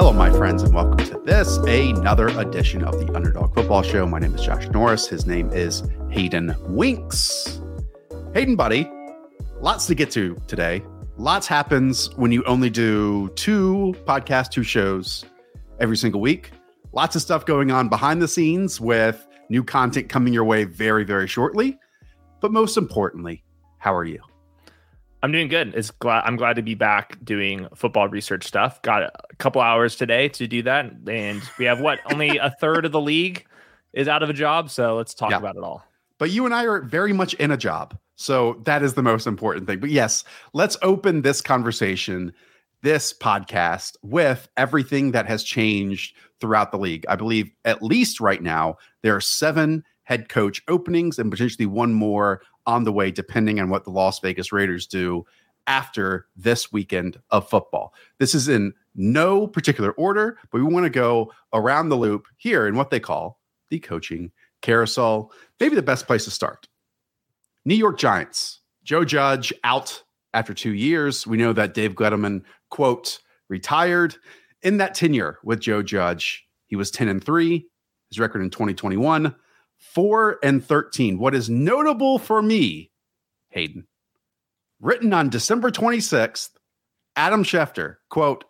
Hello, my friends, and welcome to this, another edition of the Underdog Football Show. My name is Josh Norris. His name is Hayden Winks. Hayden, buddy, lots to get to today. Lots happens when you only do two podcasts, two shows every single week. Lots of stuff going on behind the scenes with new content coming your way very, very shortly. But most importantly, how are you? I'm doing good. It's glad I'm glad to be back doing football research stuff. Got a couple hours today to do that, and we have what only a third of the league is out of a job. So let's talk Yeah. about it all. But you and I are very much in a job. So that is the most important thing. But yes, let's open this conversation, this podcast, with everything that has changed throughout the league. I believe, at least right now, there are seven head coach openings and potentially one more on the way, depending on what the Las Vegas Raiders do after this weekend of football. This is in no particular order, but we want to go around the loop here in what they call the coaching carousel. Maybe the best place to start. New York Giants. Joe Judge out after two years. We know that Dave Gettleman, quote, retired. In that tenure with Joe Judge, he was 10 and 3. His record in 2021, 4 and 13. What is notable for me, Hayden, written on December 26th, Adam Schefter, quote,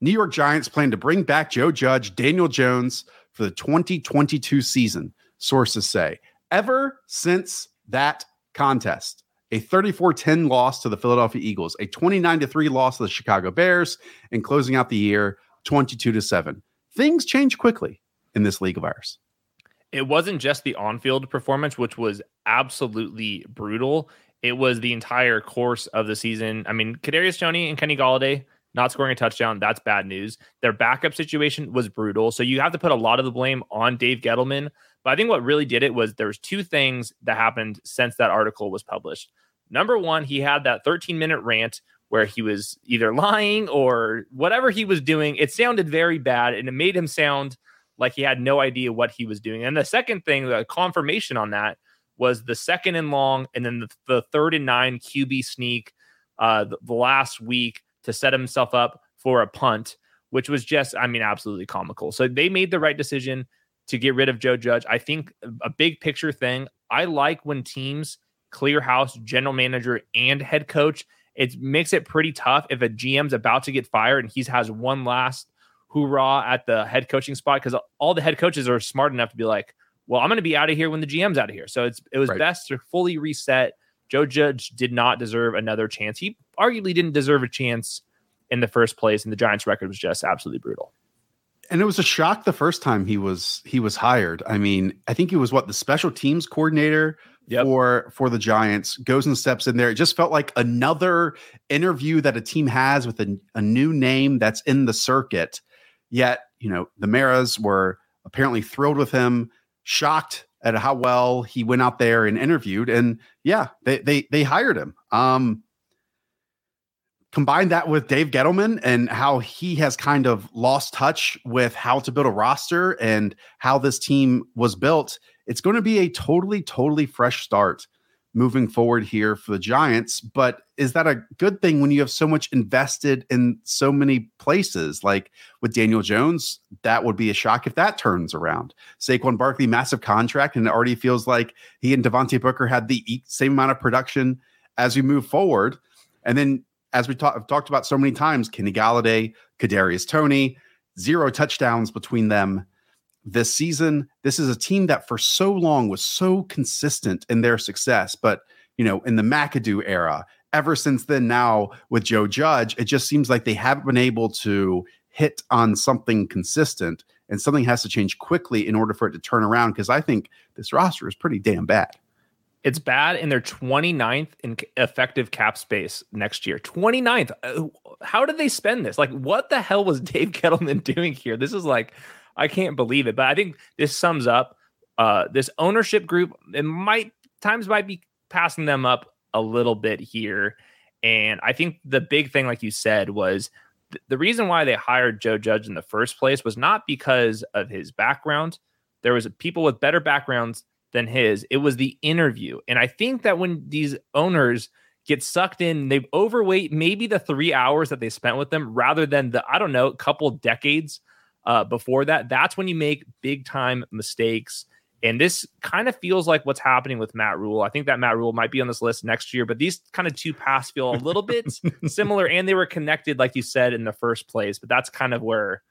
New York Giants plan to bring back Joe Judge, Daniel Jones for the 2022 season, sources say. Ever since that contest, a 34 10 loss to the Philadelphia Eagles, a 29 3 loss to the Chicago Bears, and closing out the year 22 7. Things change quickly in this league of ours. It wasn't just the on-field performance, which was absolutely brutal. It was the entire course of the season. I mean, Kadarius Toney and Kenny Golladay not scoring a touchdown, that's bad news. Their backup situation was brutal. So you have to put a lot of the blame on Dave Gettleman. But I think what really did it was there's two things that happened since that article was published. Number one, he had that 13 minute rant where he was either lying or whatever he was doing. It sounded very bad and it made him sound like he had no idea what he was doing. And the second thing, the confirmation on that was the second and long, and then the, the third and nine QB sneak uh, the, the last week to set himself up for a punt, which was just, I mean, absolutely comical. So they made the right decision to get rid of Joe Judge. I think a big picture thing, I like when teams clear house general manager and head coach. It makes it pretty tough if a GM's about to get fired and he has one last hoorah at the head coaching spot because all the head coaches are smart enough to be like, well, I'm going to be out of here when the GM's out of here. So it's it was Right. best to fully reset. Joe Judge did not deserve another chance. He arguably didn't deserve a chance in the first place, and the Giants' record was just absolutely brutal. and it was a shock the first time he was he was hired. I mean, I think he was what the special teams coordinator Yep. for for the Giants. Goes and steps in there. It just felt like another interview that a team has with a, a new name that's in the circuit. Yet, you know, the Maras were apparently thrilled with him, shocked at how well he went out there and interviewed. And yeah, they they they hired him. Um combine that with Dave Gettleman and how he has kind of lost touch with how to build a roster and how this team was built, it's going to be a totally, totally fresh start moving forward here for the Giants. But is that a good thing when you have so much invested in so many places? Like with Daniel Jones, that would be a shock if that turns around. Saquon Barkley, massive contract, and it already feels like he and Devontae Booker had the same amount of production as we move forward. And then as we talk, have talked about so many times, Kenny Golladay, Kadarius Toney, zero touchdowns between them this season. This is a team that for so long was so consistent in their success, but you know, in the McAdoo era, ever since then, now with Joe Judge, it just seems like they haven't been able to hit on something consistent. and something has to change quickly in order for it to turn around. Because I think this roster is pretty damn bad. It's bad, and they're 29th in effective cap space next year. 29th. Uh, how did they spend this? Like, what the hell was Dave Gettleman doing here? This is like, I can't believe it. But I think this sums up uh, this ownership group. It might times might be passing them up a little bit here. And I think the big thing, like you said, was th- the reason why they hired Joe Judge in the first place was not because of his background. There was people with better backgrounds than his. It was the interview. And I think that when these owners get sucked in, they overweight maybe the three hours that they spent with them rather than the, I don't know, couple decades uh, before that. That's when you make big time mistakes. And this kind of feels like what's happening with Matt Rhule. I think that Matt Rhule might be on this list next year, but these kind of two paths feel a little bit similar and they were connected, like you said, in the first place. But that's kind of where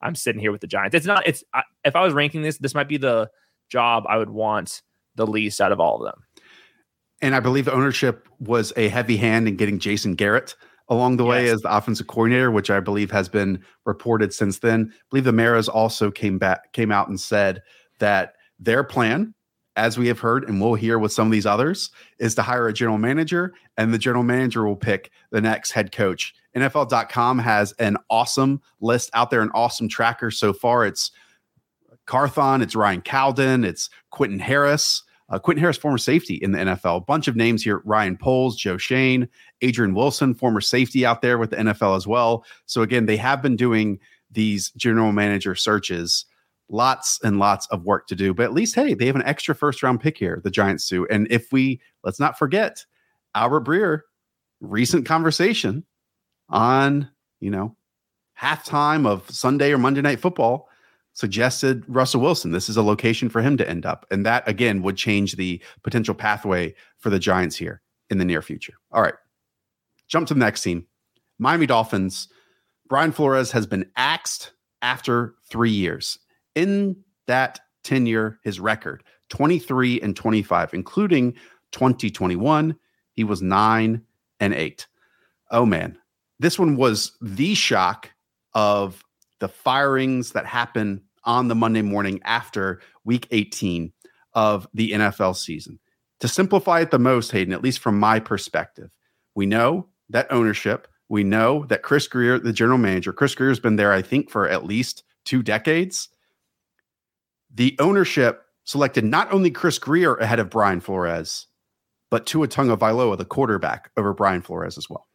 I'm sitting here with the Giants. It's not, it's, if I was ranking this, this might be the job I would want the least out of all of them. And I believe the ownership was a heavy hand in getting Jason Garrett along the yes. way as the offensive coordinator, which I believe has been reported since then. I believe the Maras also came back, came out and said that their plan, as we have heard, and we'll hear with some of these others, is to hire a general manager, and the general manager will pick the next head coach. NFL.com has an awesome list out there, an awesome tracker so far. It's Carthon, it's Ryan Cowden, it's Quentin Harris. Uh, Quentin Harris, former safety in the NFL. A bunch of names here Ryan Poles, Joe Schoen, Adrian Wilson, former safety out there with the NFL as well. So, again, they have been doing these general manager searches. Lots and lots of work to do, but at least, hey, they have an extra first round pick here, the Giants do. And if we, let's not forget, Albert Breer, recent conversation on, you know, halftime of Sunday or Monday Night Football suggested Russell Wilson. This is a location for him to end up. And that, again, would change the potential pathway for the Giants here in the near future. All right. Jump to the next team Miami Dolphins. Brian Flores has been axed after three years. In that tenure, his record 23 and 25, including 2021, he was nine and eight. Oh man, this one was the shock of the firings that happen on the Monday morning after week 18 of the NFL season. To simplify it the most, Hayden, at least from my perspective, we know that ownership, we know that Chris Grier, the general manager, Chris Grier has been there, I think, for at least two decades. The ownership selected not only Chris Grier ahead of Brian Flores, but Tua Tagovailoa, the quarterback, over Brian Flores as well.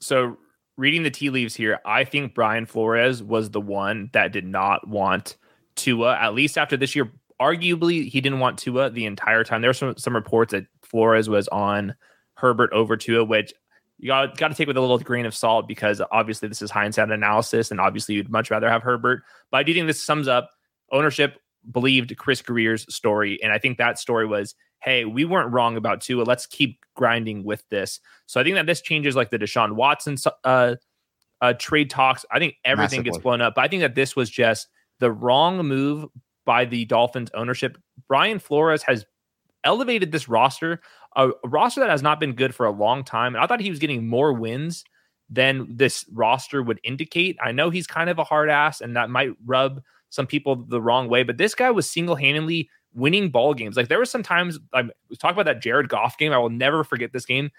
So reading the tea leaves here, I think Brian Flores was the one that did not want Tua, at least after this year. Arguably, he didn't want Tua the entire time. There were some, some reports that Flores was on Herbert over Tua, which you got, got to take with a little grain of salt because obviously this is hindsight analysis, and obviously you'd much rather have Herbert. But I do think this sums up ownership believed Chris Grier's story, and I think that story was hey, we weren't wrong about Tua. Let's keep grinding with this. So I think that this changes like the Deshaun Watson uh, uh, trade talks. I think everything Massively. gets blown up. But I think that this was just the wrong move by the Dolphins ownership. Brian Flores has elevated this roster, a, a roster that has not been good for a long time. And I thought he was getting more wins than this roster would indicate. I know he's kind of a hard ass and that might rub some people the wrong way, but this guy was single handedly winning ball games. Like there were some times I was talking about that Jared Goff game. I will never forget this game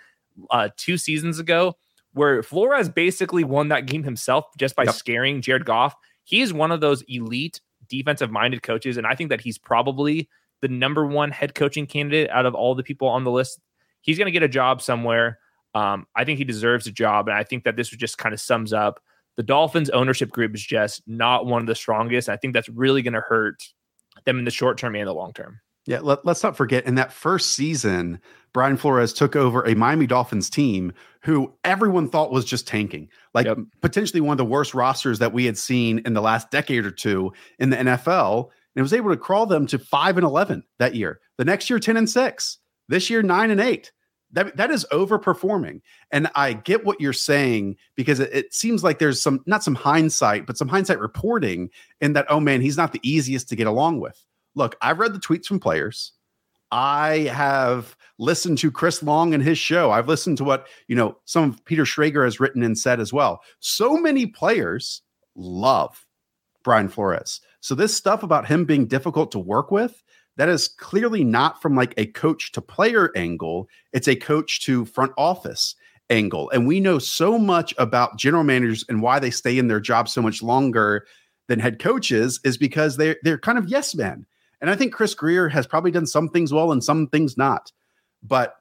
uh, two seasons ago where Flores basically won that game himself just by yep. scaring Jared Goff. He is one of those elite defensive minded coaches. And I think that he's probably the number one head coaching candidate out of all the people on the list. He's going to get a job somewhere. Um, I think he deserves a job. And I think that this just kind of sums up the Dolphins ownership group is just not one of the strongest. I think that's really going to hurt them in the short term and the long term. Yeah, let, us not forget in that first season, Brian Flores took over a Miami Dolphins team who everyone thought was just tanking, like yep. potentially one of the worst rosters that we had seen in the last decade or two in the NFL. And was able to crawl them to five and eleven that year. The next year, ten and six. This year, nine and eight. That that is overperforming. And I get what you're saying because it, it seems like there's some not some hindsight, but some hindsight reporting in that. Oh man, he's not the easiest to get along with look, I've read the tweets from players. I have listened to Chris Long and his show. I've listened to what, you know, some of Peter Schrager has written and said as well. So many players love Brian Flores. So this stuff about him being difficult to work with, that is clearly not from like a coach to player angle. It's a coach to front office angle. And we know so much about general managers and why they stay in their job so much longer than head coaches is because they're they're kind of yes men. And I think Chris Grier has probably done some things well and some things not. But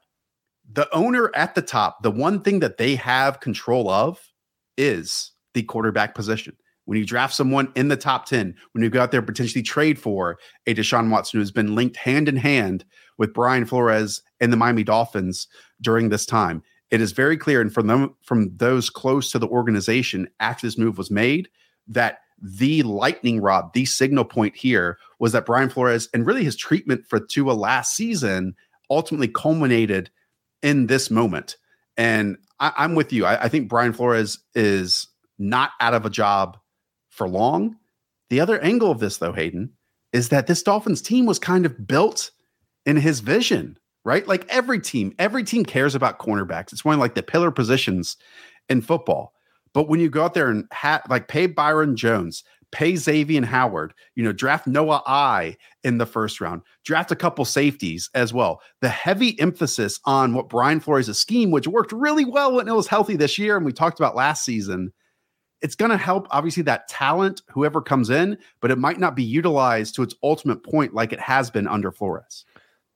the owner at the top, the one thing that they have control of is the quarterback position. When you draft someone in the top 10, when you go out there potentially trade for a Deshaun Watson who's been linked hand in hand with Brian Flores and the Miami Dolphins during this time, it is very clear and from them from those close to the organization after this move was made that the lightning rod, the signal point here was that Brian Flores and really his treatment for Tua last season ultimately culminated in this moment. And I, am with you. I, I think Brian Flores is not out of a job for long. The other angle of this, though, Hayden, is that this Dolphins team was kind of built in his vision, right? Like every team, every team cares about cornerbacks. It's one of like the pillar positions in football. But when you go out there and ha- like pay Byron Jones, pay Xavier Howard, you know, draft Noah I in the first round, draft a couple safeties as well. The heavy emphasis on what Brian Flores' scheme, which worked really well when it was healthy this year, and we talked about last season, it's going to help obviously that talent, whoever comes in, but it might not be utilized to its ultimate point like it has been under Flores.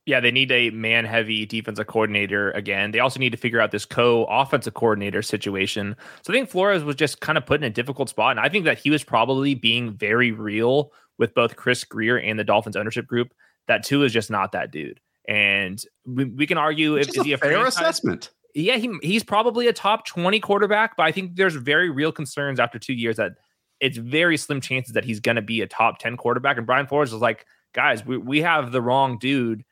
Yeah, they need a man heavy defensive coordinator again. They also need to figure out this co offensive coordinator situation. So I think Flores was just kind of put in a difficult spot. And I think that he was probably being very real with both Chris Grier and the Dolphins ownership group. That too is just not that dude. And we, we can argue if is he a fair franchise? assessment. Yeah, he, he's probably a top 20 quarterback, but I think there's very real concerns after two years that it's very slim chances that he's going to be a top 10 quarterback. And Brian Flores was like, guys, we, we have the wrong dude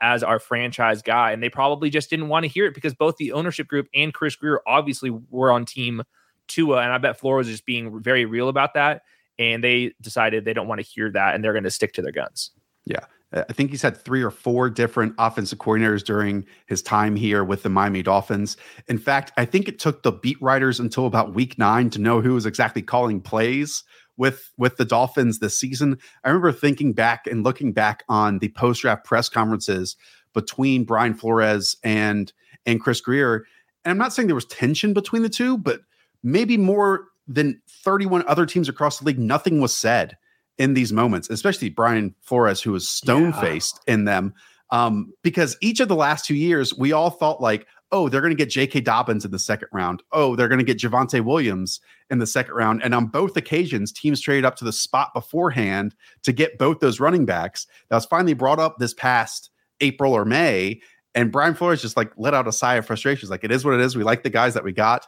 as our franchise guy. And they probably just didn't want to hear it because both the ownership group and Chris Grier obviously were on team Tua. And I bet Flores is just being very real about that. And they decided they don't want to hear that and they're going to stick to their guns. Yeah. Uh, I think he's had three or four different offensive coordinators during his time here with the Miami Dolphins. In fact, I think it took the beat writers until about week nine to know who was exactly calling plays with with the Dolphins this season. I remember thinking back and looking back on the post draft press conferences between Brian Flores and and Chris Grier, And I'm not saying there was tension between the two, but maybe more than 31 other teams across the league, nothing was said in these moments, especially Brian Flores, who was stone faced yeah. in them. Um, because each of the last two years, we all thought like, oh, they're going to get J.K. Dobbins in the second round. Oh, they're going to get Javonte Williams in the second round. And on both occasions, teams traded up to the spot beforehand to get both those running backs. That was finally brought up this past April or May. And Brian Flores just like let out a sigh of frustration. He's like, it is what it is. We like the guys that we got,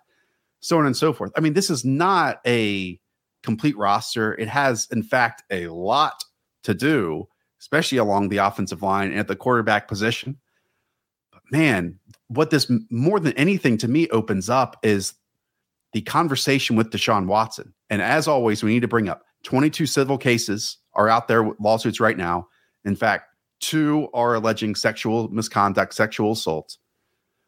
so on and so forth. I mean, this is not a complete roster. It has, in fact, a lot to do, especially along the offensive line and at the quarterback position. But man, what this more than anything to me opens up is the conversation with Deshaun Watson. And as always, we need to bring up 22 civil cases are out there with lawsuits right now. In fact, two are alleging sexual misconduct, sexual assault.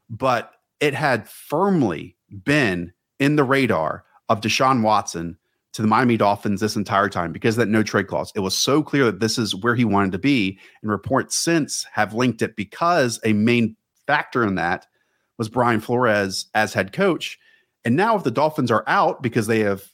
But it had firmly been in the radar of Deshaun Watson to the Miami Dolphins this entire time because that no trade clause. It was so clear that this is where he wanted to be. And reports since have linked it because a main factor in that was Brian Flores as head coach. And now, if the Dolphins are out because they have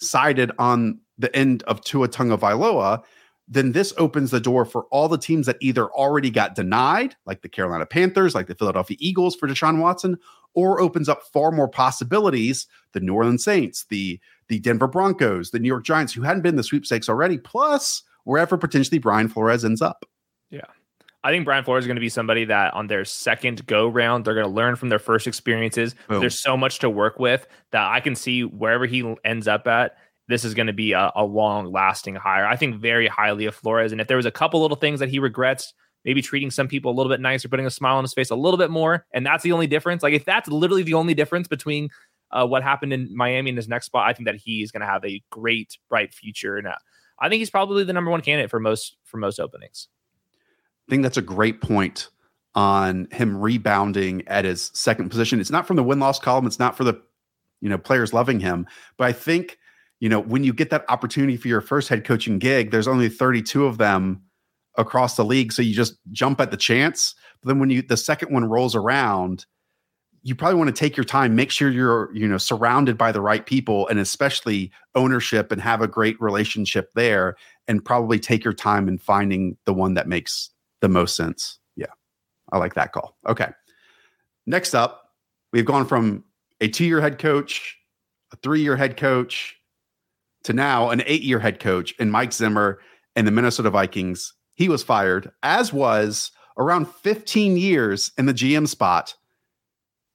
sided on the end of Tua Tagovailoa, then this opens the door for all the teams that either already got denied, like the Carolina Panthers, like the Philadelphia Eagles for Deshaun Watson, or opens up far more possibilities. The New Orleans Saints, the the Denver Broncos, the New York Giants, who hadn't been the sweepstakes already, plus wherever potentially Brian Flores ends up. Yeah. I think Brian Flores is going to be somebody that on their second go round, they're going to learn from their first experiences. Boom. There's so much to work with that I can see wherever he ends up at. This is going to be a, a long lasting hire. I think very highly of Flores. And if there was a couple little things that he regrets, maybe treating some people a little bit nicer, putting a smile on his face a little bit more, and that's the only difference. Like if that's literally the only difference between uh, what happened in Miami in his next spot, I think that he's going to have a great, bright future. And uh, I think he's probably the number one candidate for most for most openings. I think that's a great point on him rebounding at his second position. It's not from the win loss column. It's not for the you know players loving him, but I think you know, when you get that opportunity for your first head coaching gig, there's only 32 of them across the league. So you just jump at the chance. But then when you the second one rolls around, you probably want to take your time, make sure you're, you know, surrounded by the right people and especially ownership and have a great relationship there and probably take your time in finding the one that makes the most sense. Yeah. I like that call. Okay. Next up, we've gone from a two-year head coach, a three-year head coach, to now an eight-year head coach in Mike Zimmer and the Minnesota Vikings. He was fired, as was around 15 years in the GM spot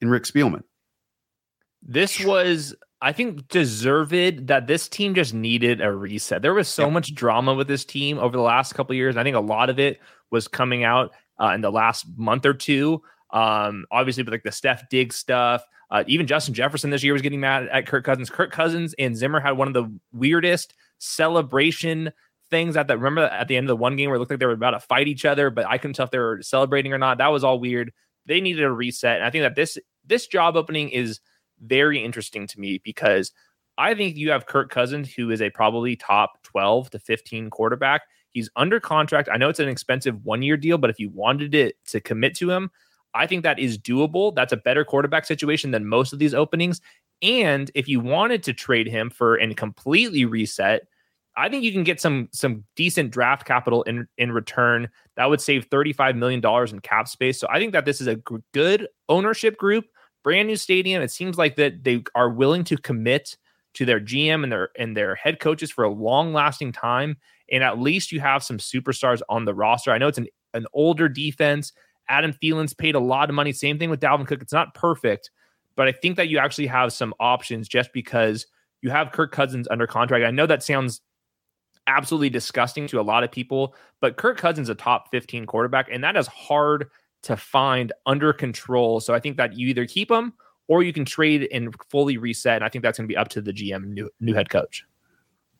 in Rick Spielman. This was, I think, deserved that this team just needed a reset. There was so much drama with this team over the last couple years. I think a lot of it was coming out uh, in the last month or two. Um, obviously, with like the Steph Diggs stuff, uh, even Justin Jefferson this year was getting mad at Kirk Cousins. Kirk Cousins and Zimmer had one of the weirdest celebration things at that. Remember at the end of the one game where it looked like they were about to fight each other, but I couldn't tell if they were celebrating or not. That was all weird. They needed a reset, and I think that this this job opening is very interesting to me because I think you have Kirk Cousins, who is a probably top 12 to 15 quarterback. He's under contract. I know it's an expensive one year deal, but if you wanted it to commit to him, I think that is doable. That's a better quarterback situation than most of these openings. And if you wanted to trade him for and completely reset, I think you can get some some decent draft capital in in return. That would save thirty five million dollars in cap space. So I think that this is a g- good ownership group, brand new stadium. It seems like that they are willing to commit to their GM and their and their head coaches for a long lasting time. And at least you have some superstars on the roster. I know it's an an older defense. Adam Thielen's paid a lot of money. Same thing with Dalvin Cook. It's not perfect, but I think that you actually have some options just because you have Kirk Cousins under contract. I know that sounds absolutely disgusting to a lot of people, but Kirk Cousins a top 15 quarterback, and that is hard to find under control. So I think that you either keep him or you can trade and fully reset. And I think that's going to be up to the GM, new, new head coach.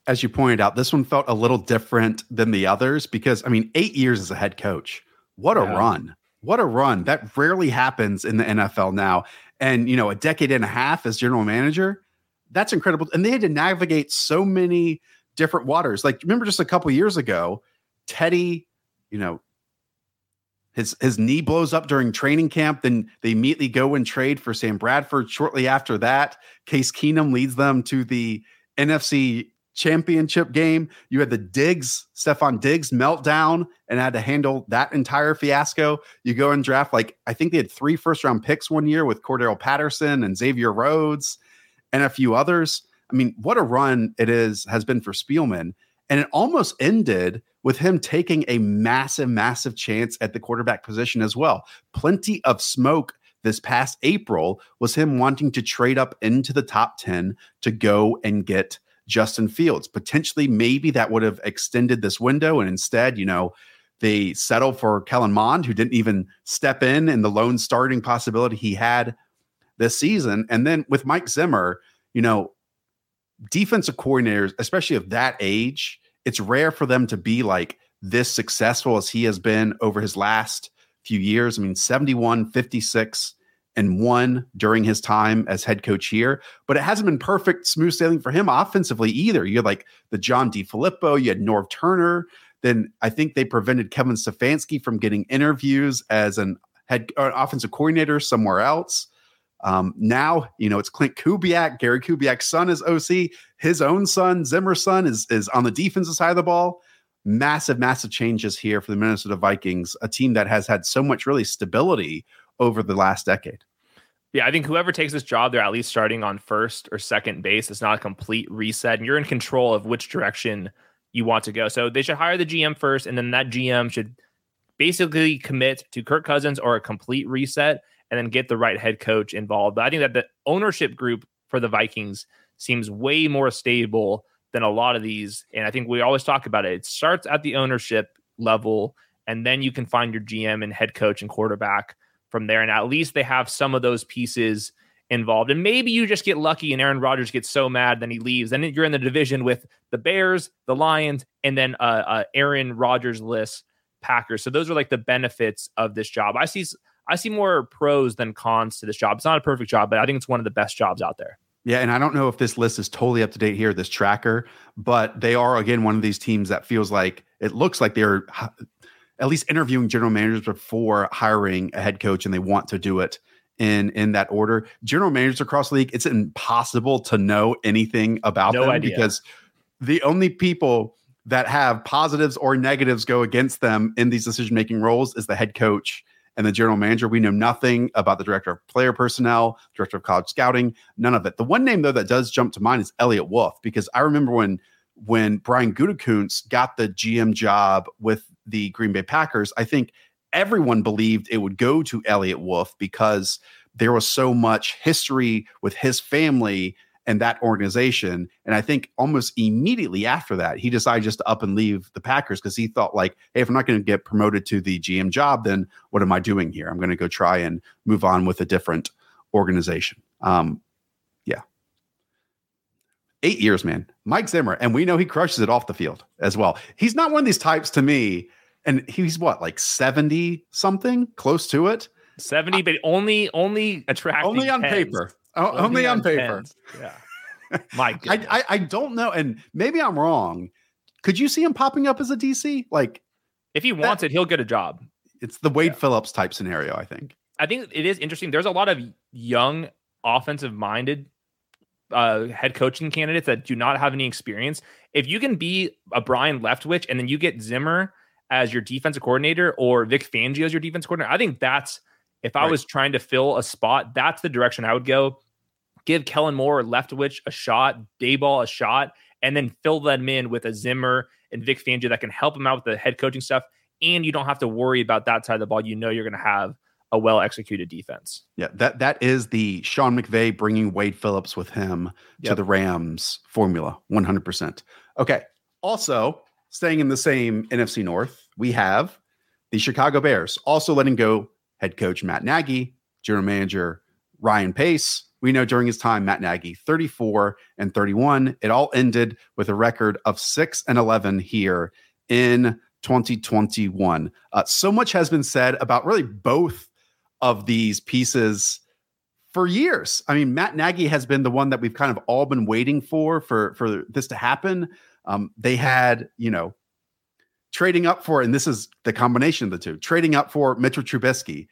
As you pointed out, this one felt a little different than the others because, I mean, eight years as a head coach. What a yeah. run. What a run. That rarely happens in the NFL now. And, you know, a decade and a half as general manager, that's incredible. And they had to navigate so many different waters. Like, remember just a couple years ago, Teddy, you know, his his knee blows up during training camp. Then they immediately go and trade for Sam Bradford. Shortly after that, Case Keenum leads them to the NFC championship game. You had the Diggs, Stefon Diggs meltdown and had to handle that entire fiasco. You go and draft like I think they had three first round picks one year with Cordarrelle Patterson and Xavier Rhodes and a few others. I mean, what a run it is has been for Spielman. And it almost ended with him taking a massive, massive chance at the quarterback position as well. Plenty of smoke this past April was him wanting to trade up into the top 10 to go and get Justin Fields. Potentially, maybe that would have extended this window. And instead, you know, they settled for Kellen Mond, who didn't even step in in the lone starting possibility he had this season. And then with Mike Zimmer, you know, defensive coordinators, especially of that age, it's rare for them to be like this successful as he has been over his last few years. I mean, 71, 56, and one during his time as head coach here, but it hasn't been perfect, smooth sailing for him offensively either. You had like the John DeFilippo, you had Norv Turner. Then I think they prevented Kevin Stefanski from getting interviews as an head uh, offensive coordinator somewhere else. Um, now, you know, it's Klint Kubiak, Gary Kubiak's son is OC. His own son, Zimmer's son, is, is on the defensive side of the ball. Massive, massive changes here for the Minnesota Vikings, a team that has had so much really stability over the last decade. Yeah, I think whoever takes this job, they're at least starting on first or second base. It's not a complete reset, and you're in control of which direction you want to go. So they should hire the GM first, and then that GM should basically commit to Kirk Cousins or a complete reset, and then get the right head coach involved. But I think that the ownership group for the Vikings seems way more stable than a lot of these. And I think we always talk about it. It starts at the ownership level, and then you can find your GM and head coach and quarterback from there. And at least they have some of those pieces involved. And maybe you just get lucky and Aaron Rodgers gets so mad, then he leaves. Then you're in the division with the Bears, the Lions, and then uh, uh, Aaron Rodgers list Packers. So those are like the benefits of this job. I see I see more pros than cons to this job. It's not a perfect job, but I think it's one of the best jobs out there. Yeah, and I don't know if this list is totally up to date here, this tracker, but they are again one of these teams that feels like it looks like they're at least interviewing general managers before hiring a head coach, and they want to do it in in that order. General managers across the league, it's impossible to know anything about no them idea. because the only people that have positives or negatives go against them in these decision making roles is the head coach and the general manager. We know nothing about the director of player personnel, director of college scouting, none of it. The one name though that does jump to mind is Eliot Wolf because I remember when when Brian Gutekunst got the GM job with the Green Bay Packers, I think everyone believed it would go to Eliot Wolf because there was so much history with his family and that organization. And I think almost immediately after that, he decided just to up and leave the Packers because he thought like, hey, if I'm not going to get promoted to the GM job, then what am I doing here? I'm going to go try and move on with a different organization. Um, yeah. Eight years, man. Mike Zimmer, and we know he crushes it off the field as well. He's not one of these types to me, and he's what, like 70 something, close to it. 70, but only only attracting only on paper. Only, only on, on paper. Yeah. My I, I, I don't know, and maybe I'm wrong. Could you see him popping up as a DC? Like, if he wants that, it, he'll get a job. It's the Wade yeah. Phillips type scenario, I think. I think it is interesting. There's a lot of young, offensive minded uh, head coaching candidates that do not have any experience. If you can be a Byron Leftwich and then you get Zimmer as your defensive coordinator or Vic Fangio as your defense coordinator, I think that's if I right. was trying to fill a spot, that's the direction I would go. Give Kellen Moore or Leftwich a shot, Daboll a shot, and then fill them in with a Zimmer and Vic Fangio that can help them out with the head coaching stuff. And you don't have to worry about that side of the ball. You know you're going to have a well executed defense. Yeah, that that is the Sean McVay bringing Wade Phillips with him yep. to the Rams formula, 100%. Okay. Also, staying in the same NFC North, we have the Chicago Bears also letting go head coach Matt Nagy, general manager Ryan Pace. We know during his time, Matt Nagy, 34 and 31. It all ended with a record of 6 and 11 here in 2021. Uh, so much has been said about really both of these pieces for years. I mean, Matt Nagy has been the one that we've kind of all been waiting for for for this to happen. Um, they had, you know, trading up for, and this is the combination of the two, trading up for Mitchell Trubisky,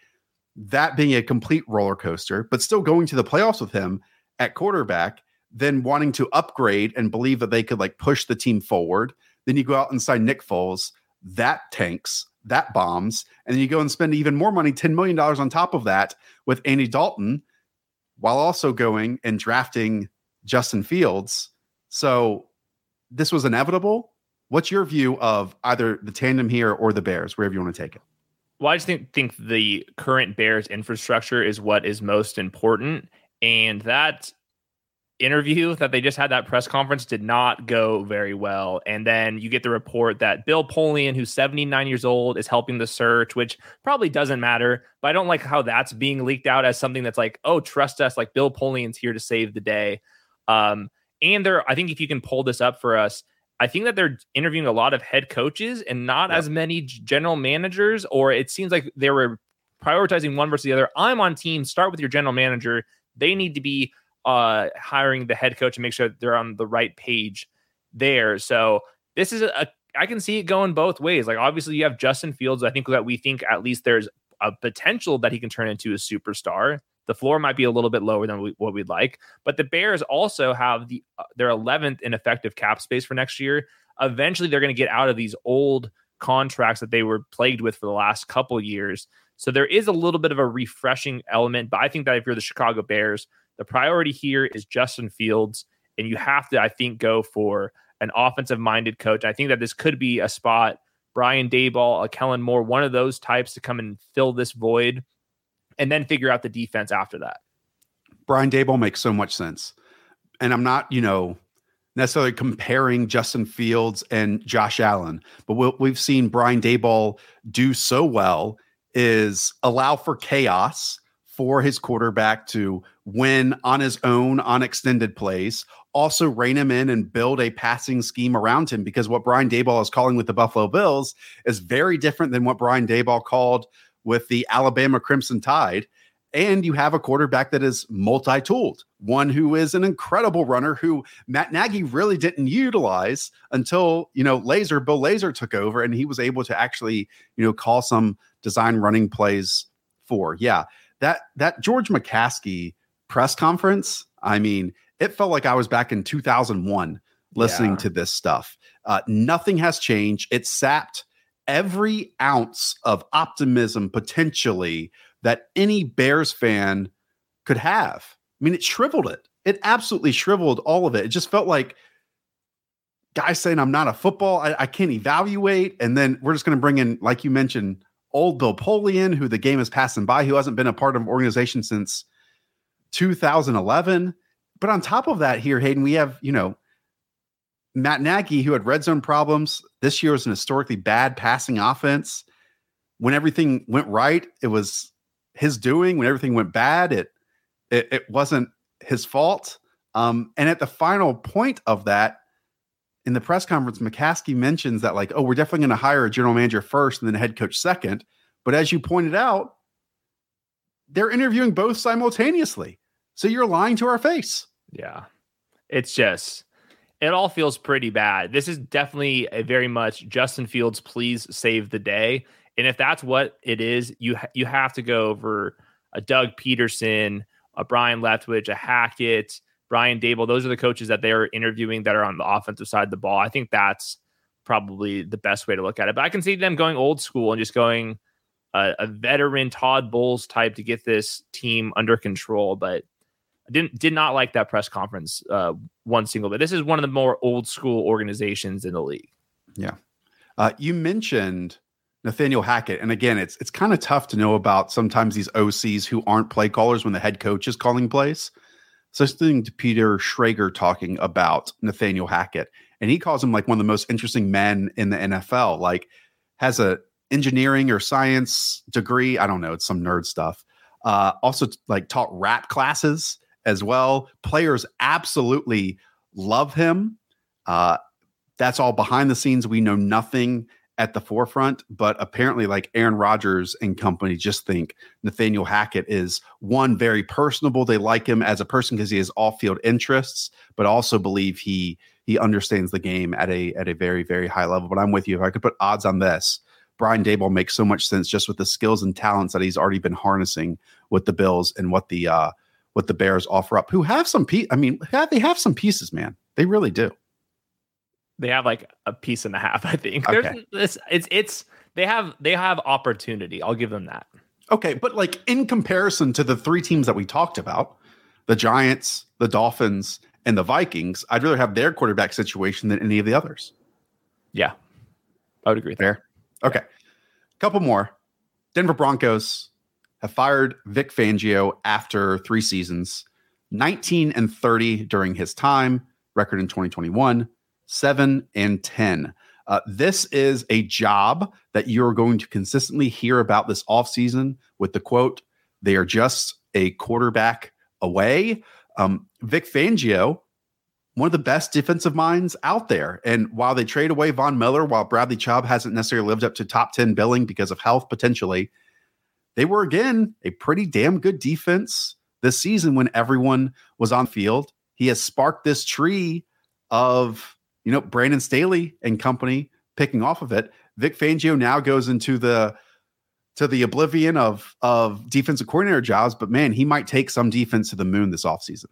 that being a complete roller coaster, but still going to the playoffs with him at quarterback, then wanting to upgrade and believe that they could like push the team forward. Then you go out and sign Nick Foles, that tanks, that bombs, and then you go and spend even more money, $10 million on top of that with Andy Dalton, while also going and drafting Justin Fields. So this was inevitable What's your view of either the tandem here or the Bears, wherever you want to take it? Well, I just think, think the current Bears infrastructure is what is most important. And that interview that they just had, that press conference, did not go very well. And then you get the report that Bill Polian, who's 79 years old, is helping the search, which probably doesn't matter. But I don't like how that's being leaked out as something that's like, oh, trust us, like Bill Polian's here to save the day. Um, and there, I think if you can pull this up for us, I think that they're interviewing a lot of head coaches and not yep. as many general managers, or it seems like they were prioritizing one versus the other. I'm on team. Start with your general manager. They need to be uh, hiring the head coach and make sure they're on the right page there. So this is a, I can see it going both ways. Like obviously you have Justin Fields. I think that we think at least there's a potential that he can turn into a superstar. The floor might be a little bit lower than we, what we'd like, but the Bears also have the uh, their 11th in effective cap space for next year. Eventually, they're going to get out of these old contracts that they were plagued with for the last couple years. So there is a little bit of a refreshing element, but I think that if you're the Chicago Bears, the priority here is Justin Fields, and you have to, I think, go for an offensive minded coach. I think that this could be a spot. Brian Daboll, a Kellen Moore, one of those types to come and fill this void and then figure out the defense after that. Brian Daboll makes so much sense. And I'm not, you know, necessarily comparing Justin Fields and Josh Allen, but what we've seen Brian Daboll do so well is allow for chaos for his quarterback to win on his own on extended plays, also rein him in and build a passing scheme around him because what Brian Daboll is calling with the Buffalo Bills is very different than what Brian Daboll called with the Alabama Crimson Tide. and you have a quarterback that is multi-tooled, one who is an incredible runner who Matt Nagy really didn't utilize until, you know, Lazor, Bill Lazor took over and he was able to actually, you know, call some design running plays for. Yeah. That that George McCaskey press conference, I mean, it felt like I was back in 2001 listening yeah. to this stuff. Uh, nothing has changed. It sapped every ounce of optimism potentially that any Bears fan could have. I mean, it shriveled it. It absolutely shriveled all of it. It just felt like guys saying, I'm not a football, I, I can't evaluate. And then we're just going to bring in, like you mentioned, old Bill Polian, who the game is passing by, who hasn't been a part of an organization since 2011. But on top of that, here, Hayden, we have, you know, Matt Nagy, who had red zone problems. This year was an historically bad passing offense. When everything went right, it was his doing. When everything went bad, it it, it wasn't his fault. Um, and at the final point of that, in the press conference, McCaskey mentions that, like, oh, we're definitely going to hire a general manager first and then a head coach second. But as you pointed out, they're interviewing both simultaneously. So you're lying to our face. Yeah. It's just, it all feels pretty bad. This is definitely a very much Justin Fields, please save the day. And if that's what it is, you ha- you have to go over a Doug Pederson, a Byron Leftwich, a Hackett, Brian Daboll. Those are the coaches that they are interviewing that are on the offensive side of the ball. I think that's probably the best way to look at it. But I can see them going old school and just going a, a veteran Todd Bowles type to get this team under control. But didn't did not like that press conference uh, one single bit. This is one of the more old school organizations in the league. Yeah. Uh, you mentioned Nathaniel Hackett. And again, it's it's kind of tough to know about sometimes these OCs who aren't play callers when the head coach is calling plays. So listening to Peter Schrager talking about Nathaniel Hackett, and he calls him like one of the most interesting men in the NFL. Like has a engineering or science degree. I don't know, it's some nerd stuff. Uh, also like taught rap classes as well. Players absolutely love him. Uh, that's all behind the scenes. We know nothing at the forefront, but apparently, like Aaron Rodgers and company, just think Nathaniel Hackett is one very personable. They like him as a person because he has off-field interests, but also believe he he understands the game at a at a very very high level. But I'm with you. If I could put odds on this, Brian Daboll makes so much sense just with the skills and talents that he's already been harnessing with the Bills and what the uh what the Bears offer up. Who have some piece? I mean, they have some pieces, man. They really do. They have like a piece and a half, I think. Okay. There's this it's it's they have they have opportunity. I'll give them that. Okay, but like in comparison to the three teams that we talked about, the Giants, the Dolphins, and the Vikings, I'd rather have their quarterback situation than any of the others. Yeah. I would agree. Fair. Okay. A couple more. Denver Broncos have fired Vic Fangio after three seasons, 19 and 30 during his time, record in 2021 seven, and 10. Uh, this is a job that you're going to consistently hear about this offseason with the quote, they are just a quarterback away. Um, Vic Fangio, one of the best defensive minds out there. And while they trade away Von Miller, while Bradley Chubb hasn't necessarily lived up to top 10 billing because of health potentially, they were again a pretty damn good defense this season when everyone was on field. He has sparked this tree of you know, Brandon Staley and company picking off of it. Vic Fangio now goes into the to the oblivion of of defensive coordinator jobs, but man, he might take some defense to the moon this offseason.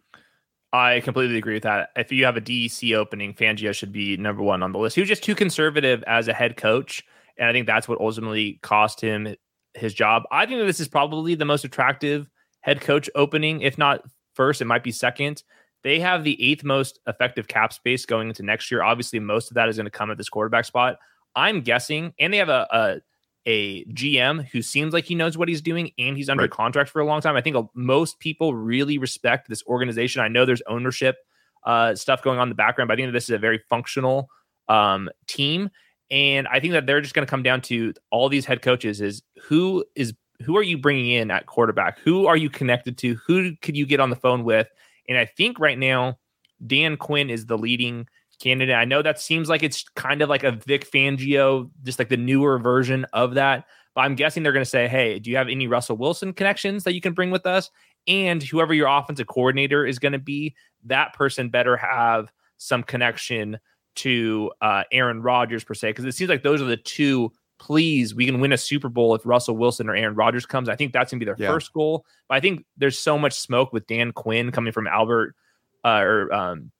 I completely agree with that. If you have a DC opening, Fangio should be number one on the list. He was just too conservative as a head coach, and I think that's what ultimately cost him his job. I think that this is probably the most attractive head coach opening, if not first, it might be second. They have the eighth most effective cap space going into next year. Obviously, most of that is going to come at this quarterback spot. I'm guessing, and they have a, a a GM who seems like he knows what he's doing and he's under right. contract for a long time. I think most people really respect this organization. I know there's ownership uh, stuff going on in the background, but I think this is a very functional um, team. And I think that they're just going to come down to all these head coaches is who is who are you bringing in at quarterback? Who are you connected to? Who could you get on the phone with? And I think right now, Dan Quinn is the leading candidate. I know that seems like it's kind of like a Vic Fangio, just like the newer version of that. But I'm guessing they're going to say, hey, do you have any Russell Wilson connections that you can bring with us? And whoever your offensive coordinator is going to be, that person better have some connection to uh, Aaron Rodgers per se, because it seems like those are the two. Please, we can win a Super Bowl if Russell Wilson or Aaron Rodgers comes. I think that's gonna be their yeah. first goal. But I think there's so much smoke with Dan Quinn coming from Albert uh, or um,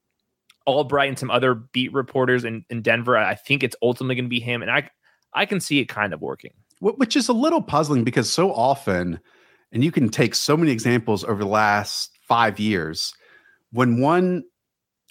Albright and some other beat reporters in, in Denver. I think it's ultimately going to be him, and I I can see it kind of working. Which is a little puzzling because so often, and you can take so many examples over the last five years, when one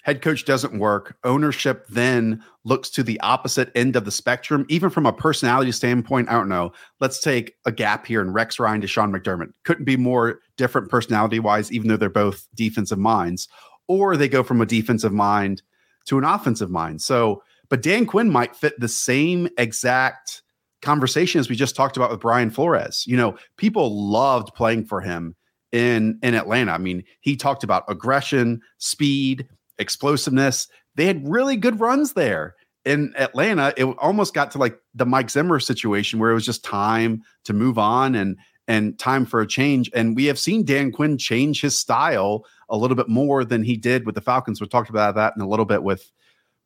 head coach doesn't work, ownership then looks to the opposite end of the spectrum, even from a personality standpoint. I don't know. Let's take a gap here in Rex Ryan to Sean McDermott. Couldn't be more different personality wise, even though they're both defensive minds, or they go from a defensive mind to an offensive mind. So, but Dan Quinn might fit the same exact conversation as we just talked about with Brian Flores. You know, people loved playing for him in in Atlanta. I mean, he talked about aggression, speed, explosiveness. They had really good runs there. In Atlanta, it almost got to like the Mike Zimmer situation where it was just time to move on and and time for a change. And we have seen Dan Quinn change his style a little bit more than he did with the Falcons. We talked about that in a little bit with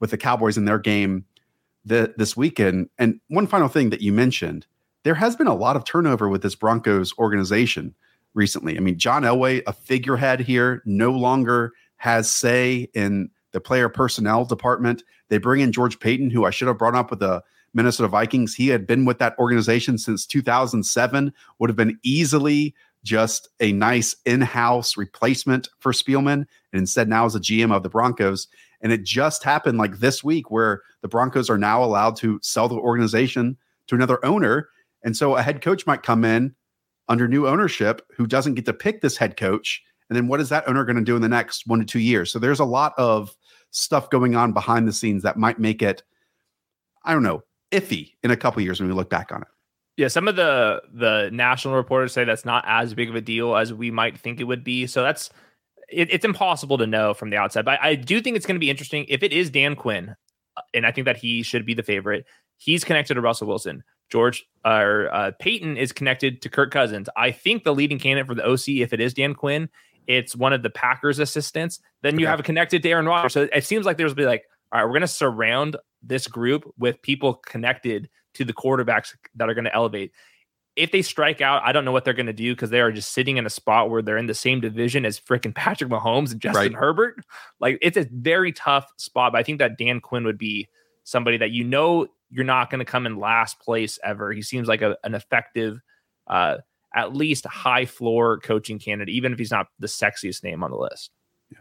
with the Cowboys in their game the, this weekend. And one final thing that you mentioned, there has been a lot of turnover with this Broncos organization recently. I mean, John Elway, a figurehead here, no longer has say in the player personnel department. They bring in George Paton, who I should have brought up with the Minnesota Vikings. He had been with that organization since 2007, would have been easily just a nice in house replacement for Spielman. And instead, now is a GM of the Broncos. And it just happened like this week where the Broncos are now allowed to sell the organization to another owner. And so a head coach might come in under new ownership who doesn't get to pick this head coach and then what is that owner going to do in the next one to two years? So there's a lot of stuff going on behind the scenes that might make it, I don't know, iffy in a couple years when we look back on it. Yeah, some of the the national reporters say that's not as big of a deal as we might think it would be. So that's it, it's impossible to know from the outside. But I, do think it's going to be interesting if it is Dan Quinn, uh, and I think that he should be the favorite. He's connected to Russell Wilson. George or uh, Paton is connected to Kirk Cousins. I think the leading candidate for the OC, if it is Dan Quinn, it's one of the Packers assistants, then okay. you have it connected to Aaron Rodgers. So it seems like there's be like, all right, we're going to surround this group with people connected to the quarterbacks that are going to elevate. If they strike out, I don't know what they're going to do because they are just sitting in a spot where they're in the same division as freaking Patrick Mahomes and Justin right. Herbert. Like it's a very tough spot. But I think that Dan Quinn would be somebody that you know you're not going to come in last place ever. He seems like a, an effective uh, at least a high floor coaching candidate, even if he's not the sexiest name on the list. Yeah.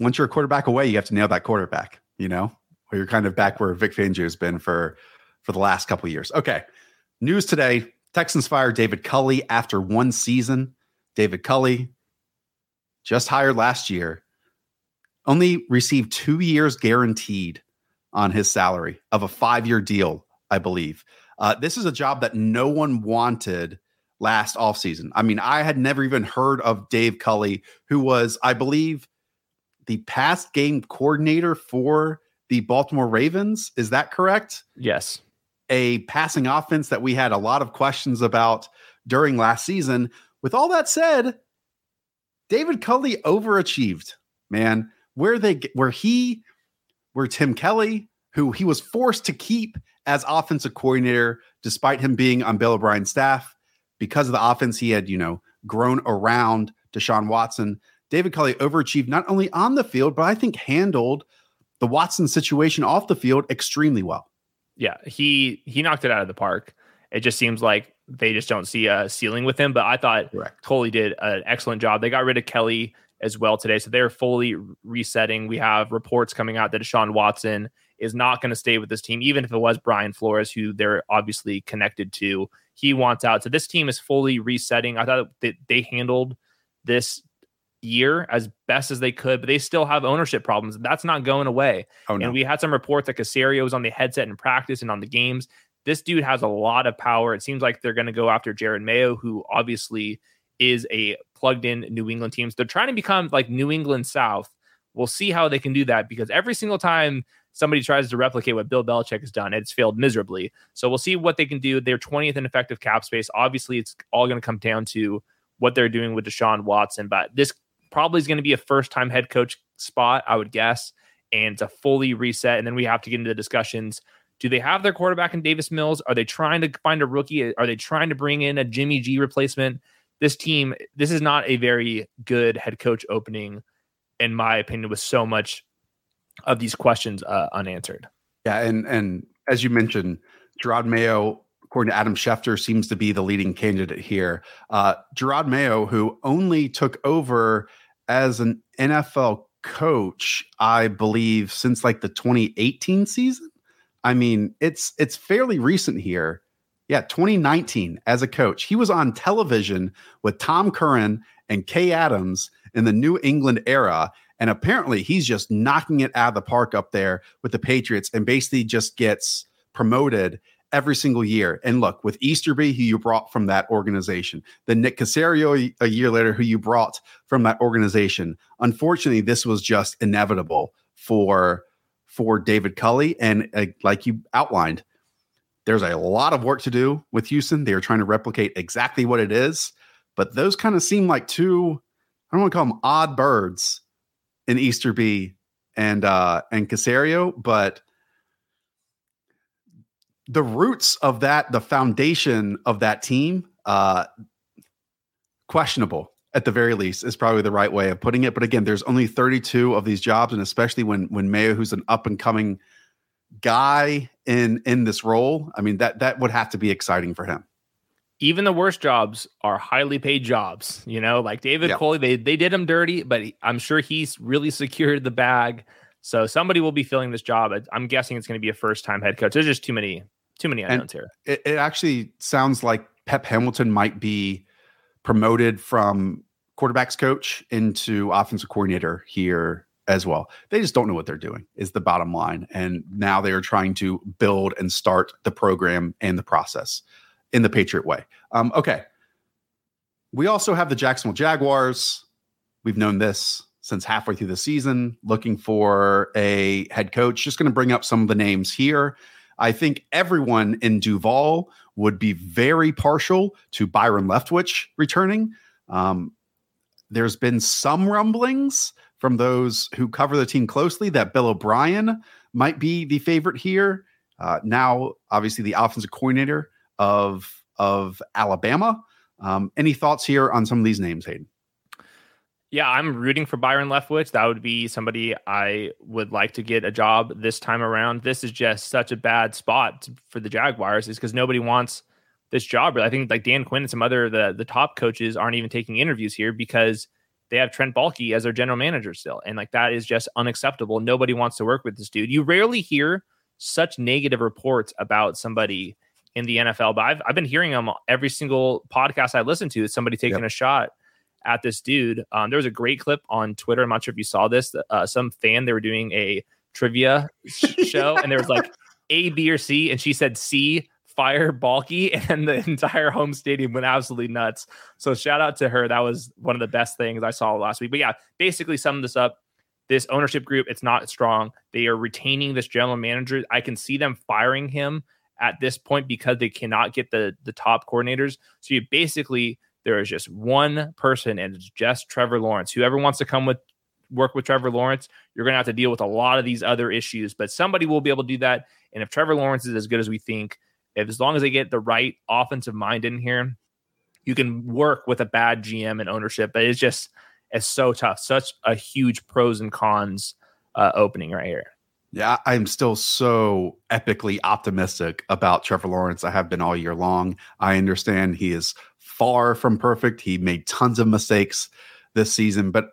Once you're a quarterback away, you have to nail that quarterback, you know, or you're kind of back where Vic Fangio has been for for the last couple years. Okay. News today Texans fire David Culley after one season. David Culley, just hired last year, only received two years guaranteed on his salary of a five year deal, I believe. Uh, this is a job that no one wanted last offseason. I mean, I had never even heard of Dave Culley, who was, I believe, the past game coordinator for the Baltimore Ravens. Is that correct? Yes. A passing offense that we had a lot of questions about during last season. With all that said, David Culley overachieved, man. Where they where he where Tim Kelly, who he was forced to keep as offensive coordinator, despite him being on Bill O'Brien's staff, because of the offense he had, you know, grown around Deshaun Watson. David Culley overachieved not only on the field, but I think handled the Watson situation off the field extremely well. Yeah, he he knocked it out of the park. It just seems like they just don't see a ceiling with him. But I thought Correct. Culley did an excellent job. They got rid of Kelly as well today, so they're fully resetting. We have reports coming out that Deshaun Watson is not going to stay with this team, even if it was Brian Flores, who they're obviously connected to. He wants out. So this team is fully resetting. I thought that they handled this year as best as they could, but they still have ownership problems. That's not going away. Oh, no. And we had some reports that Caserio was on the headset in practice and on the games. This dude has a lot of power. It seems like they're going to go after Jerod Mayo, who obviously is a plugged in New England team. So they're trying to become like New England South. We'll see how they can do that because every single time somebody tries to replicate what Bill Belichick has done. It's failed miserably. So we'll see what they can do. They're 20th in effective cap space. Obviously, it's all going to come down to what they're doing with Deshaun Watson, but this probably is going to be a first time head coach spot, I would guess, and to fully reset. And then we have to get into the discussions. Do they have their quarterback in Davis Mills? Are they trying to find a rookie? Are they trying to bring in a Jimmy G replacement? This team, this is not a very good head coach opening, in my opinion, with so much of these questions uh, unanswered. Yeah, and and as you mentioned, Jerod Mayo, according to Adam Schefter, seems to be the leading candidate here. Uh, Jerod Mayo, who only took over as an NFL coach, I believe, since like the 2018 season. I mean, it's it's fairly recent here. Yeah, 2019 as a coach. He was on television with Tom Curran and Kay Adams in the New England era. And apparently he's just knocking it out of the park up there with the Patriots and basically just gets promoted every single year. And look, with Easterby, who you brought from that organization, then Nick Caserio a year later, who you brought from that organization. Unfortunately, this was just inevitable for for David Culley. And uh, like you outlined, there's a lot of work to do with Houston. They are trying to replicate exactly what it is, but those kind of seem like two, I don't want to call them odd birds in Easterby and uh and Caserio, but the roots of that, the foundation of that team, uh, questionable at the very least is probably the right way of putting it. But again, there's only 32 of these jobs, and especially when when Mayo, who's an up and coming guy in in this role, I mean that that would have to be exciting for him. Even the worst jobs are highly paid jobs. You know, like David yep. Culley, they they did him dirty, but I'm sure he's really secured the bag. So somebody will be filling this job. I'm guessing it's going to be a first time head coach. There's just too many too many unknowns and here. It, it actually sounds like Pep Hamilton might be promoted from quarterbacks coach into offensive coordinator here as well. They just don't know what they're doing, is the bottom line. And now they are trying to build and start the program and the process in the Patriot way. Um, okay. We also have the Jacksonville Jaguars. We've known this since halfway through the season, looking for a head coach. Just going to bring up some of the names here. I think everyone in Duval would be very partial to Byron Leftwich returning. Um, there's been some rumblings from those who cover the team closely that Bill O'Brien might be the favorite here. Uh, now, obviously, the offensive coordinator of of Alabama. Um, any thoughts here on some of these names, Hayden? Yeah, I'm rooting for Byron Leftwich. That would be somebody I would like to get a job this time around. This is just such a bad spot for the Jaguars, is because nobody wants this job. I think like Dan Quinn and some other the the top coaches aren't even taking interviews here because they have Trent Baalke as their general manager still, and like that is just unacceptable. Nobody wants to work with this dude. You rarely hear such negative reports about somebody in the NFL, but I've I've been hearing them every single podcast I listen to. Is somebody taking yep. a shot at this dude. Um, there was a great clip on Twitter. I'm not sure if you saw this. Uh, some fan they were doing a trivia show, and there was like A, B, or C, and she said C. Fire Baalke, and the entire home stadium went absolutely nuts. So shout out to her. That was one of the best things I saw last week. But yeah, basically sum this up. This ownership group, it's not strong. They are retaining this general manager. I can see them firing him at this point because they cannot get the the top coordinators. So you basically there is just one person, and it's just Trevor Lawrence. Whoever wants to come with work with Trevor Lawrence, you're going to have to deal with a lot of these other issues. But somebody will be able to do that. And if Trevor Lawrence is as good as we think, if as long as they get the right offensive mind in here, you can work with a bad GM and ownership. But it's just it's so tough. Such a huge pros and cons uh, opening right here. Yeah, I'm still so epically optimistic about Trevor Lawrence. I have been all year long. I understand he is far from perfect. He made tons of mistakes this season, but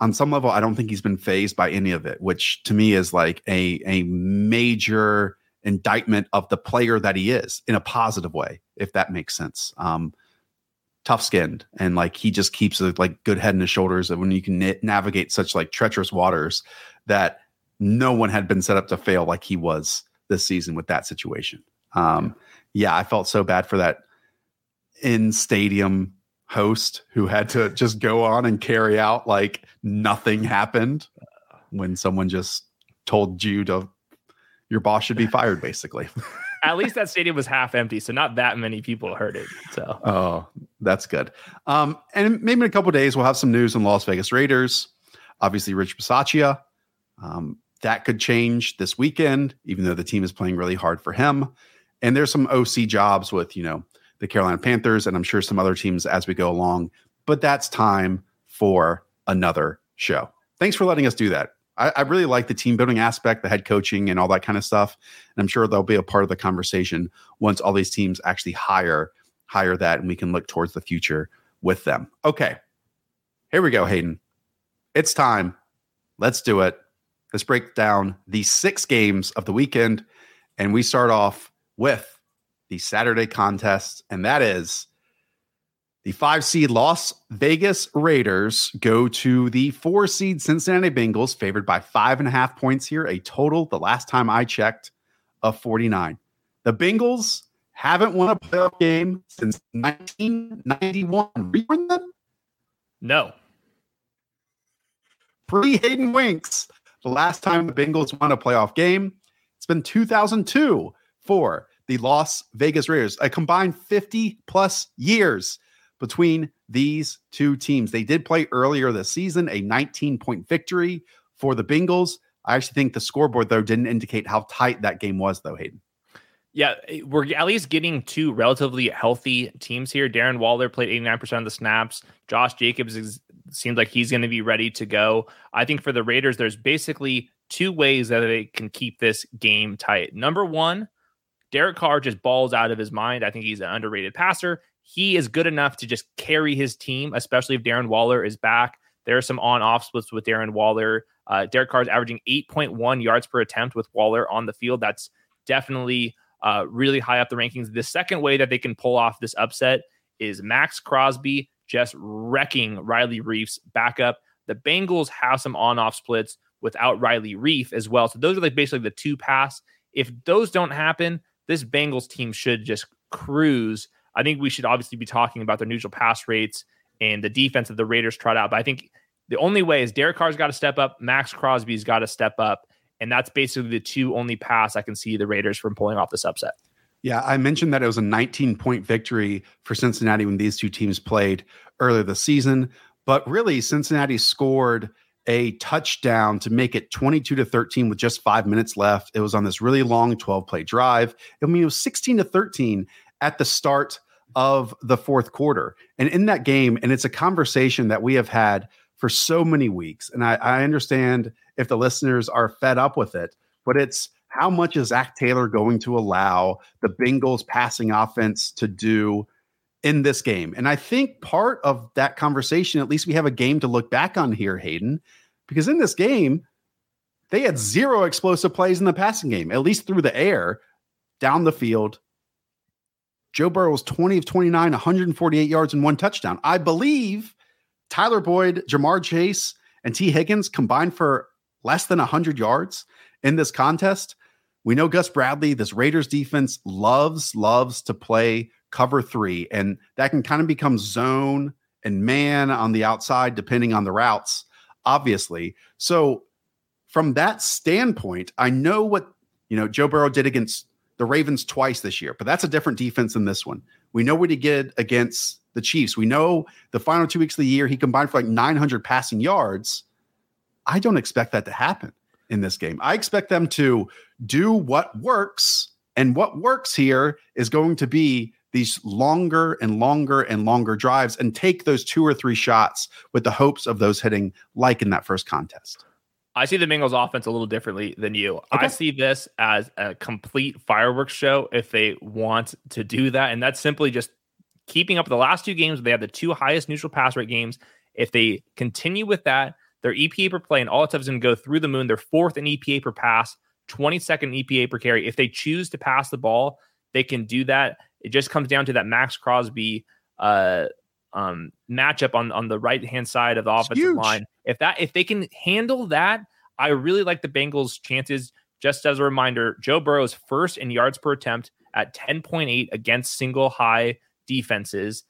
on some level, I don't think he's been phased by any of it, which to me is like a a major indictment of the player that he is in a positive way, if that makes sense. Um, tough skinned and like he just keeps a like good head in his shoulders and when you can na- navigate such like treacherous waters that no one had been set up to fail like he was this season with that situation um yeah i felt so bad for that in stadium host who had to just go on and carry out like nothing happened when someone just told you to your boss should be fired, basically. At least that stadium was half empty, so not that many people heard it. So, oh, that's good. Um, and maybe in a couple days we'll have some news on Las Vegas Raiders. Obviously, Rich Bisaccia. Um, that could change this weekend, even though the team is playing really hard for him. And there's some OC jobs with you know the Carolina Panthers, and I'm sure some other teams as we go along. But that's time for another show. Thanks for letting us do that. I, I, really like the team building aspect, the head coaching, and all that kind of stuff. And I'm sure they'll be a part of the conversation once all these teams actually hire hire that, and we can look towards the future with them. Okay, here we go, Hayden. It's time. Let's do it. Let's break down the six games of the weekend, and we start off with the Saturday contest, and that is the five seed Las Vegas Raiders go to the four seed Cincinnati Bengals, favored by five and a half points here, a total, the last time I checked, of 49. The Bengals haven't won a playoff game since 1991. Remember them? No. Pre Hayden Winks, the last time the Bengals won a playoff game, it's been 2002 for the Las Vegas Raiders, a combined 50 plus years between these two teams. They did play earlier this season, a 19 point victory for the Bengals. I actually think the scoreboard, though, didn't indicate how tight that game was, though, Hayden. Yeah, we're at least getting two relatively healthy teams here. Darren Waller played 89% of the snaps. Josh Jacobs is, seems like he's going to be ready to go. I think for the Raiders, there's basically two ways that they can keep this game tight. Number one, Derek Carr just balls out of his mind. I think he's an underrated passer he is good enough to just carry his team, especially if Darren Waller is back. There are some on off splits with Darren Waller. Uh, Derek Carr is averaging 8.1 yards per attempt with Waller on the field. That's definitely uh, really high up the rankings. The second way that they can pull off this upset is Maxx Crosby just wrecking Riley Reiff's backup. The Bengals have some on off splits without Riley Reiff as well. So those are like basically the two pass. If those don't happen, this Bengals team should just cruise I think we should obviously be talking about their neutral pass rates and the defense that the Raiders trot out. But I think the only way is Derek Carr's got to step up, Maxx Crosby's got to step up. And that's basically the two only pass I can see the Raiders from pulling off this upset. Yeah, I mentioned that it was a 19 point victory for Cincinnati when these two teams played earlier this season. But really, Cincinnati scored a touchdown to make it 22 to 13 with just five minutes left. It was on this really long 12 play drive. I mean, it was 16 to 13 at the start of the fourth quarter. And in that game, and it's a conversation that we have had for so many weeks. And I, I understand if the listeners are fed up with it, but it's how much is Zac Taylor going to allow the Bengals passing offense to do in this game? And I think part of that conversation, at least we have a game to look back on here, Hayden, because in this game, they had zero explosive plays in the passing game, at least through the air, down the field, Joe Burrow was 20 of 29, 148 yards and one touchdown. I believe Tyler Boyd, Ja'Marr Chase, and Tee Higgins combined for less than 100 yards in this contest. We know Gus Bradley, this Raiders defense loves, loves to play cover three, and that can kind of become zone and man on the outside, depending on the routes, obviously. So, from that standpoint, I know what you know Joe Burrow did against the Ravens twice this year, but that's a different defense than this one. We know what he did against the Chiefs. We know the final two weeks of the year he combined for like 900 passing yards. I don't expect that to happen in this game. I expect them to do what works, and what works here is going to be these longer and longer and longer drives and take those two or three shots with the hopes of those hitting like in that first contest. I see the Bengals offense a little differently than you. Okay. I see this as a complete fireworks show if they want to do that. And that's simply just keeping up the last two games. They have the two highest neutral pass rate games. If they continue with that, their EPA per play and all that stuff is going to go through the moon. They're fourth in EPA per pass, 22nd EPA per carry. If they choose to pass the ball, they can do that. It just comes down to that Maxx Crosby uh, um, matchup on on the right hand side of the offensive line. If that if they can handle that, I really like the Bengals' chances. Just as a reminder, Joe Burrow's first in yards per attempt at 10.8 against single high defenses.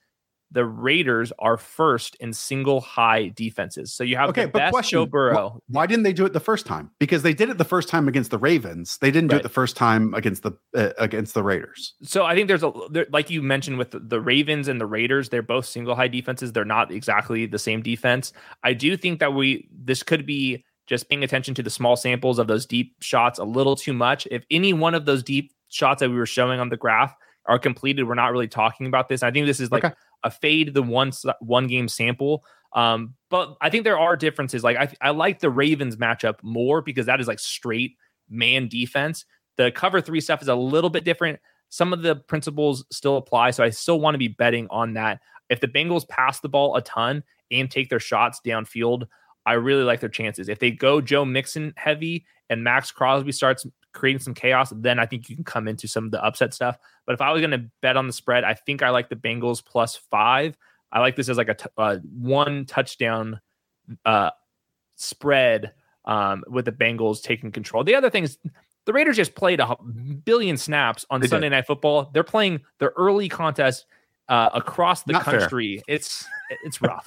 The Raiders are first in single high defenses. So you have okay, the best question, Joe Burrow. Why, why, didn't they do it the first time? Because they did it the first time against the Ravens. They didn't do it the first time against the uh, against the Raiders. So I think there's a there, like you mentioned with the, the Ravens and the Raiders, they're both single high defenses. They're not exactly the same defense. I do think that we this could be just paying attention to the small samples of those deep shots a little too much. If any one of those deep shots that we were showing on the graph are completed, we're not really talking about this. I think this is like okay. a fade the one one game sample. Um, but I think there are differences. Like I, I like the Ravens matchup more because that is like straight man defense. The cover three stuff is a little bit different. Some of the principles still apply, so I still want to be betting on that. If the Bengals pass the ball a ton and take their shots downfield, I really like their chances. If they go Joe Mixon heavy and Maxx Crosby starts creating some chaos, then I think you can come into some of the upset stuff. But if I was going to bet on the spread, I think I like the Bengals plus five. I like this as like a t- uh, one touchdown uh, spread um, with the Bengals taking control. The other thing is the Raiders just played a billion snaps on they Sunday did. Night Football. They're playing their early contest uh, across the Not country. Fair. It's it's rough.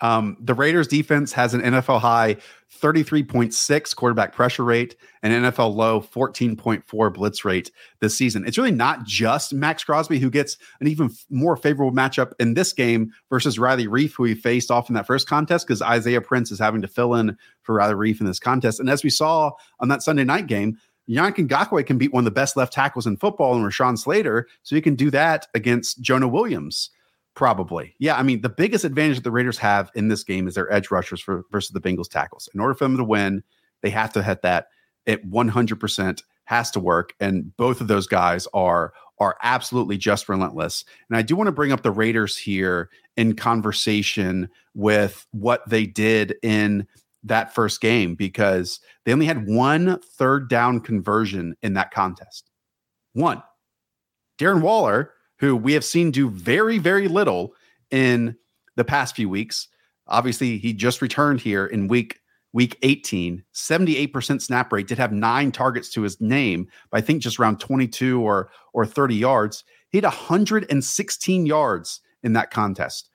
Um, the Raiders defense has an NFL high 33.6 quarterback pressure rate and NFL low 14.4 blitz rate this season. It's really not just Maxx Crosby who gets an even more favorable matchup in this game versus Riley Reiff, who he faced off in that first contest because Isaiah Prince is having to fill in for Riley Reiff in this contest. And as we saw on that Sunday night game, Yannick Ngakoue can beat one of the best left tackles in football and Rashawn Slater. So he can do that against Jonah Williams. Probably. Yeah. I mean, the biggest advantage that the Raiders have in this game is their edge rushers for, versus the Bengals tackles. In order for them to win, they have to hit that. It 100% has to work. And both of those guys are are absolutely just relentless. And I do want to bring up the Raiders here in conversation with what they did in that first game because they only had one third down conversion in that contest. One. Darren Waller who we have seen do very, very little in the past few weeks. Obviously, he just returned here in week week 18, 78% snap rate, did have nine targets to his name, but I think just around 22 or or 30 yards. He had 116 yards in that contest.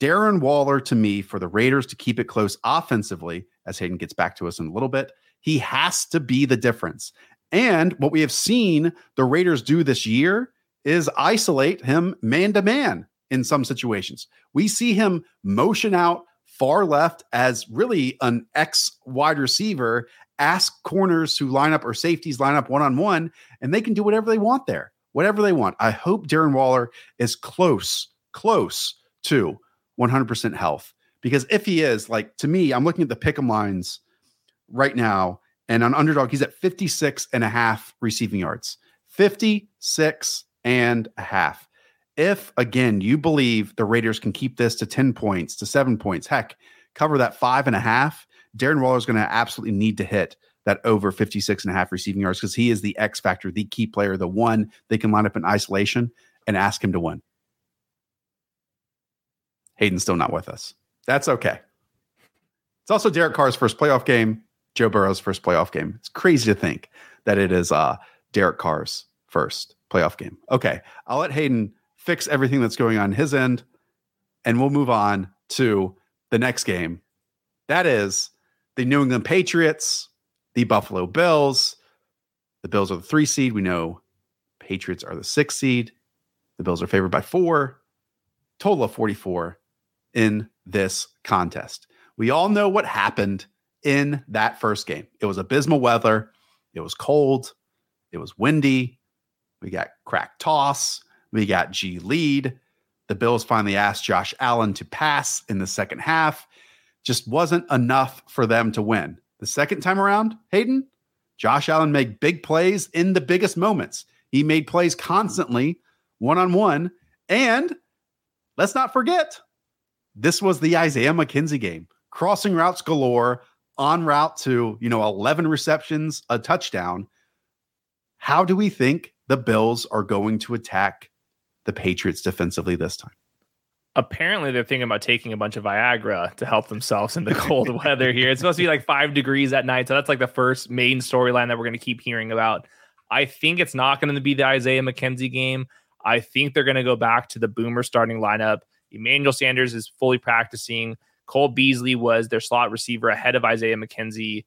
Darren Waller, to me, for the Raiders to keep it close offensively, as Hayden gets back to us in a little bit, he has to be the difference. And what we have seen the Raiders do this year is isolate him man to man in some situations. We see him motion out far left as really an ex wide receiver, ask corners who line up or safeties line up one on one, and they can do whatever they want there, whatever they want. I hope Darren Waller is close, close to 100% health. Because if he is, like to me, I'm looking at the pick 'em lines right now, and on underdog, he's at 56 and a half receiving yards. 56 and a half. If again you believe the Raiders can keep this to 10 points, to seven points, heck, cover that five and a half, Darren Waller is going to absolutely need to hit that over 56 and a half receiving yards because he is the X factor, the key player, the one they can line up in isolation and ask him to win. Hayden's still not with us. That's okay. It's also Derek Carr's first playoff game, Joe Burrow's first playoff game. It's crazy to think that it is uh, Derek Carr's first playoff game. Okay, I'll let Hayden fix everything that's going on his end, and we'll move on to the next game. That is the New England Patriots, the Buffalo Bills. The Bills are the three seed. We know Patriots are the six seed. The Bills are favored by four, total of 44 in this contest. We all know what happened in that first game. It was abysmal weather, it was cold, it was windy, we got crack toss. We got G lead. The Bills finally asked Josh Allen to pass in the second half. Just wasn't enough for them to win. The second time around, Hayden, Josh Allen made big plays in the biggest moments. He made plays constantly, one on one. And let's not forget, this was the Isaiah McKenzie game. Crossing routes galore, on route to, you know, 11 receptions, a touchdown. How do we think the Bills are going to attack the Patriots defensively this time. Apparently, they're thinking about taking a bunch of Viagra to help themselves in the cold weather here. It's supposed to be like five degrees at night. So that's like the first main storyline that we're going to keep hearing about. I think it's not going to be the Isaiah McKenzie game. I think they're going to go back to the boomer starting lineup. Emmanuel Sanders is fully practicing. Cole Beasley was their slot receiver ahead of Isaiah McKenzie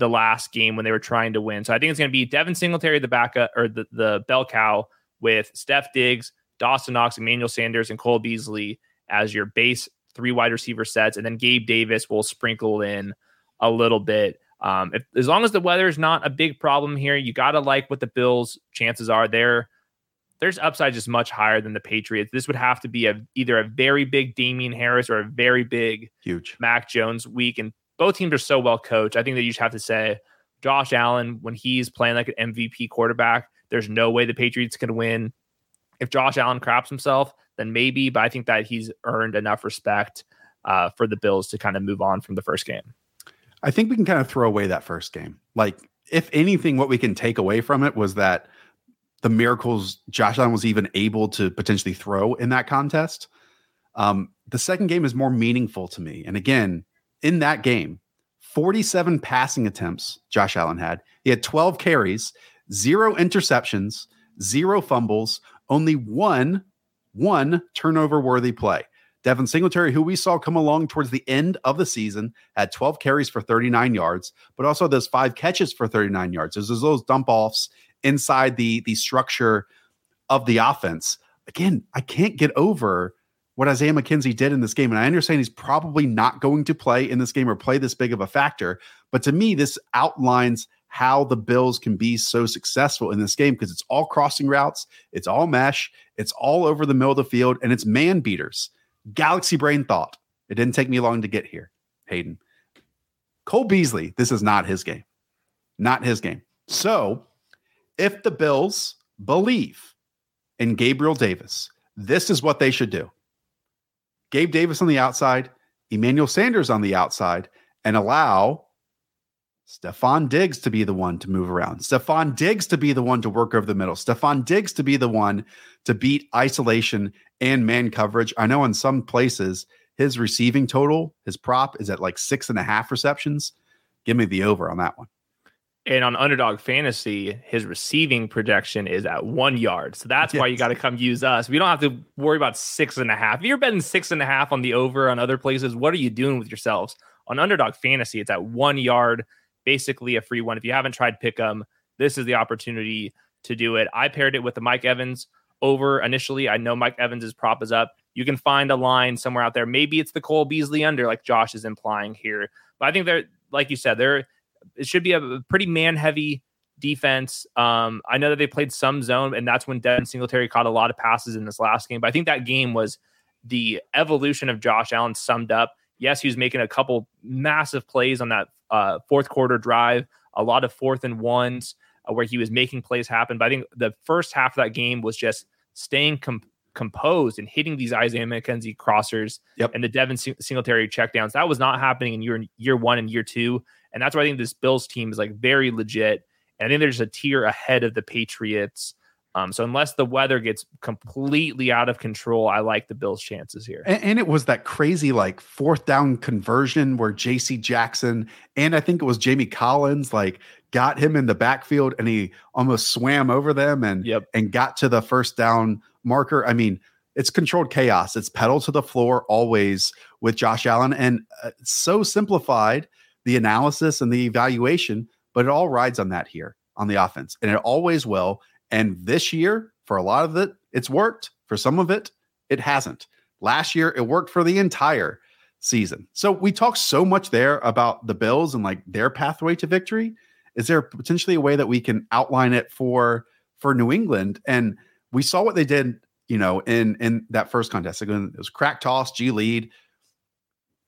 the last game when they were trying to win. So I think it's going to be Devin Singletary, the backup or the, the bell cow with Steph Diggs, Dawson Knox, Emmanuel Sanders, and Cole Beasley as your base three wide receiver sets. And then Gabe Davis will sprinkle in a little bit. Um, if, as long as the weather is not a big problem here, you got to like what the Bills' chances are. There, there's upside just much higher than the Patriots. This would have to be a either a very big Damien Harris or a very big huge Mac Jones week. And both teams are so well coached. I think that you just have to say Josh Allen when he's playing like an MVP quarterback. There's no way the Patriots can win. If Josh Allen craps himself, then maybe. But I think that he's earned enough respect uh, for the Bills to kind of move on from the first game. I think we can kind of throw away that first game. Like, if anything, what we can take away from it was that the miracles Josh Allen was even able to potentially throw in that contest. Um, the second game is more meaningful to me. And again, in that game, 47 passing attempts Josh Allen had. He had 12 carries, zero interceptions, zero fumbles, only one one turnover worthy play. Devin Singletary, who we saw come along towards the end of the season, had 12 carries for 39 yards, but also those five catches for 39 yards. There's those dump offs inside the the structure of the offense. Again, I can't get over what Isaiah McKenzie did in this game. And I understand he's probably not going to play in this game or play this big of a factor. But to me, this outlines how the Bills can be so successful in this game because it's all crossing routes, it's all mesh, it's all over the middle of the field, and it's man beaters. Galaxy brain thought. It didn't take me long to get here, Hayden. Cole Beasley, this is not his game. Not his game. So, if the Bills believe in Gabriel Davis, this is what they should do. Gabe Davis on the outside, Emmanuel Sanders on the outside, and allow Stefon Diggs to be the one to move around. Stefon Diggs to be the one to work over the middle. Stefon Diggs to be the one to beat isolation and man coverage. I know in some places his receiving total, his prop is at like six and a half receptions. Give me the over on that one. And on underdog fantasy, his receiving projection is at one yard. So that's yes. why you got to come use us. We don't have to worry about six and a half. If you're betting six and a half on the over on other places, what are you doing with yourselves? On underdog fantasy, it's at one yard basically a free one. If you haven't tried Pick'em, this is the opportunity to do it. I paired it with the Mike Evans over initially. I know Mike Evans' prop is up. You can find a line somewhere out there. Maybe it's the Cole Beasley under, like Josh is implying here. But I think they're, like you said, there it should be a pretty man heavy defense. Um, I know that they played some zone, and that's when Devin Singletary caught a lot of passes in this last game. But I think that game was the evolution of Josh Allen summed up. Yes, he was making a couple massive plays on that uh, fourth quarter drive, a lot of fourth and ones uh, where he was making plays happen. But I think the first half of that game was just staying com- composed and hitting these Isaiah McKenzie crossers yep. and the Devin Singletary checkdowns. That was not happening in year year one and year two, and that's why I think this Bills team is like very legit. And I think there's a tier ahead of the Patriots um, so unless the weather gets completely out of control, I like the Bills' chances here. And, and, it was that crazy like fourth down conversion where J.C. Jackson and I think it was Jamie Collins like got him in the backfield and he almost swam over them and yep. and got to the first down marker. I mean, it's controlled chaos. It's pedal to the floor always with Josh Allen, and uh, so simplified the analysis and the evaluation, but it all rides on that here on the offense, and it always will. And this year, for a lot of it, it's worked. For some of it, it hasn't. Last year, it worked for the entire season. So we talked so much there about the Bills and like their pathway to victory. Is there potentially a way that we can outline it for for New England? And we saw what they did, you know, in in that first contest. Again, it was crack toss, G lead.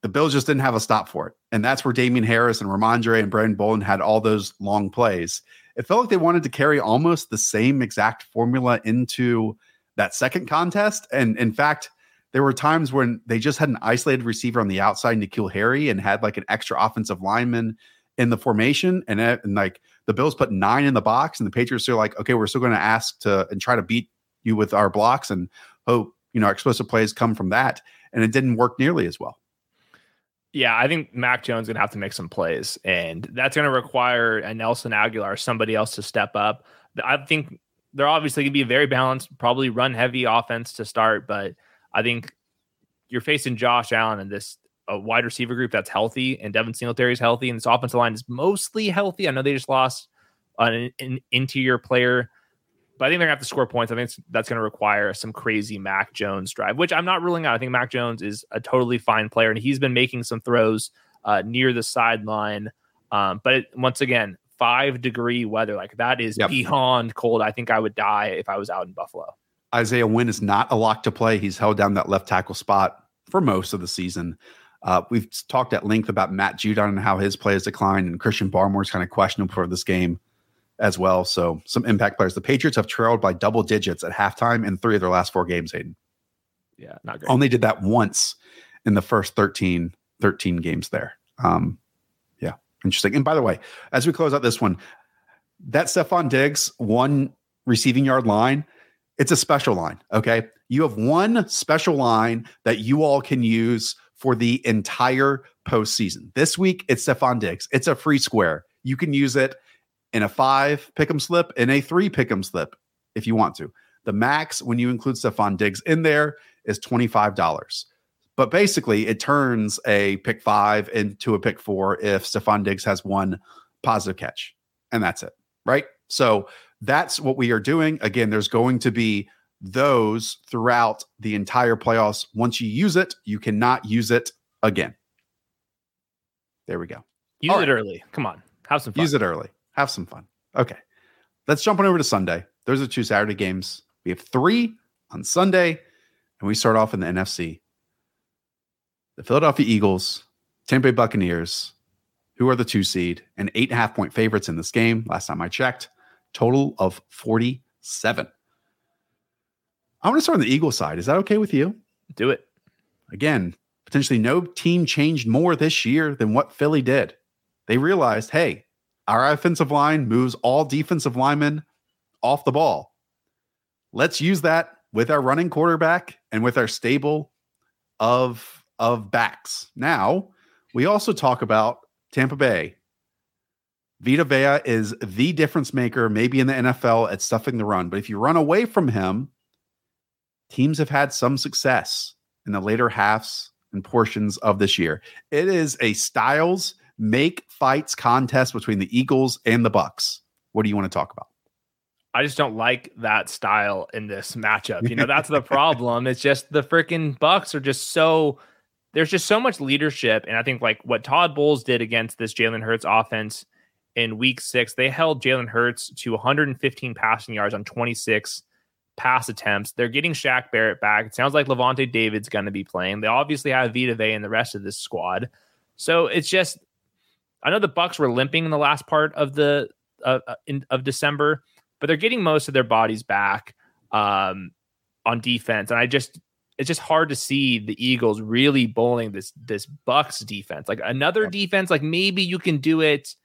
The Bills just didn't have a stop for it. And that's where Damien Harris and Rhamondre and Brandon Bolden had all those long plays it felt like they wanted to carry almost the same exact formula into that second contest. And in fact, there were times when they just had an isolated receiver on the outside, N'Keal Harry, and had like an extra offensive lineman in the formation. And, uh, and like the Bills put nine in the box, and the Patriots are like, okay, we're still going to ask to and try to beat you with our blocks and hope, you know, our explosive plays come from that. And it didn't work nearly as well. Yeah, I think Mac Jones gonna have to make some plays, and that's gonna require a Nelson Agholor, somebody else to step up. I think they're obviously to be very balanced, probably run heavy offense to start, but I think you're facing Josh Allen and this a wide receiver group that's healthy, and Devin Singletary is healthy, and this offensive line is mostly healthy. I know they just lost an, an interior player, but I think they're gonna have to score points. I think that's going to require some crazy Mac Jones drive, which I'm not ruling out. I think Mac Jones is a totally fine player, and he's been making some throws uh, near the sideline. Um, but it, once again, five degree weather. Like that is yep. beyond cold. I think I would die if I was out in Buffalo. Isaiah Wynn is not a lock to play. He's held down that left tackle spot for most of the season. Uh, we've talked at length about Matt Judon and how his play has declined, and Christian Barmore's kind of questionable for this game as well. So some impact players. The Patriots have trailed by double digits at halftime in three of their last four games, Hayden. Yeah, not great. Only did that once in the first 13, 13 games there. Um, yeah, Interesting. And by the way, as we close out this one, that Stefon Diggs one receiving yard line, it's a special line. Okay. You have one special line that you all can use for the entire postseason. This week, it's Stefon Diggs. It's a free square. You can use it in a five pick 'em slip, in a three pick 'em slip if you want to. The max, when you include Stefon Diggs in there, is $25. But basically, it turns a pick five into a pick four if Stefon Diggs has one positive catch. And that's it. Right. So that's what we are doing. Again, there's going to be those throughout the entire playoffs. Once you use it, you cannot use it again. There we go. Use it early. Come on. Have some fun. Use it early. Have some fun. Okay. Let's jump on over to Sunday. Those are two Saturday games. We have three on Sunday, and we start off in the NFC the Philadelphia Eagles, Tampa Bay Buccaneers, who are the two seed and eight and a half point favorites in this game. Last time I checked, total of 47. I want to start on the Eagles side. Is that okay with you? Do it. Again, potentially no team changed more this year than what Philly did. They realized, hey, our offensive line moves all defensive linemen off the ball. Let's use that with our running quarterback and with our stable of of backs. Now, we also talk about Tampa Bay. Vita Vea is the difference maker, maybe in the NFL at stuffing the run. But if you run away from him, teams have had some success in the later halves and portions of this year. It is a styles make fights contest between the Eagles and the Bucs. What do you want to talk about? I just don't like that style in this matchup. You know, that's the problem. It's just the freaking Bucs are just so there's just so much leadership. And I think like what Todd Bowles did against this Jalen Hurts offense in week six, they held Jalen Hurts to 115 passing yards on 26 pass attempts. They're getting Shaq Barrett back. It sounds like Lavonte David's going to be playing. They obviously have Vita Vea and the rest of this squad. So it's just, I know the Bucs were limping in the last part of the uh, in, of December, but they're getting most of their bodies back um, on defense. And I just it's just hard to see the Eagles really bowling this this Bucs defense. Like another defense, like maybe you can do it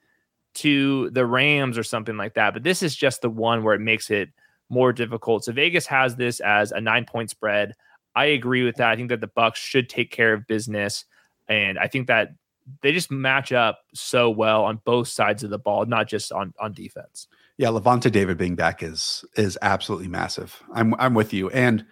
to the Rams or something like that. But this is just the one where it makes it more difficult. So Vegas has this as a nine point spread. I agree with that. I think that the Bucs should take care of business, and I think that they just match up so well on both sides of the ball, not just on on defense. Yeah, Lavonte David being back is is absolutely massive. I'm I'm with you, and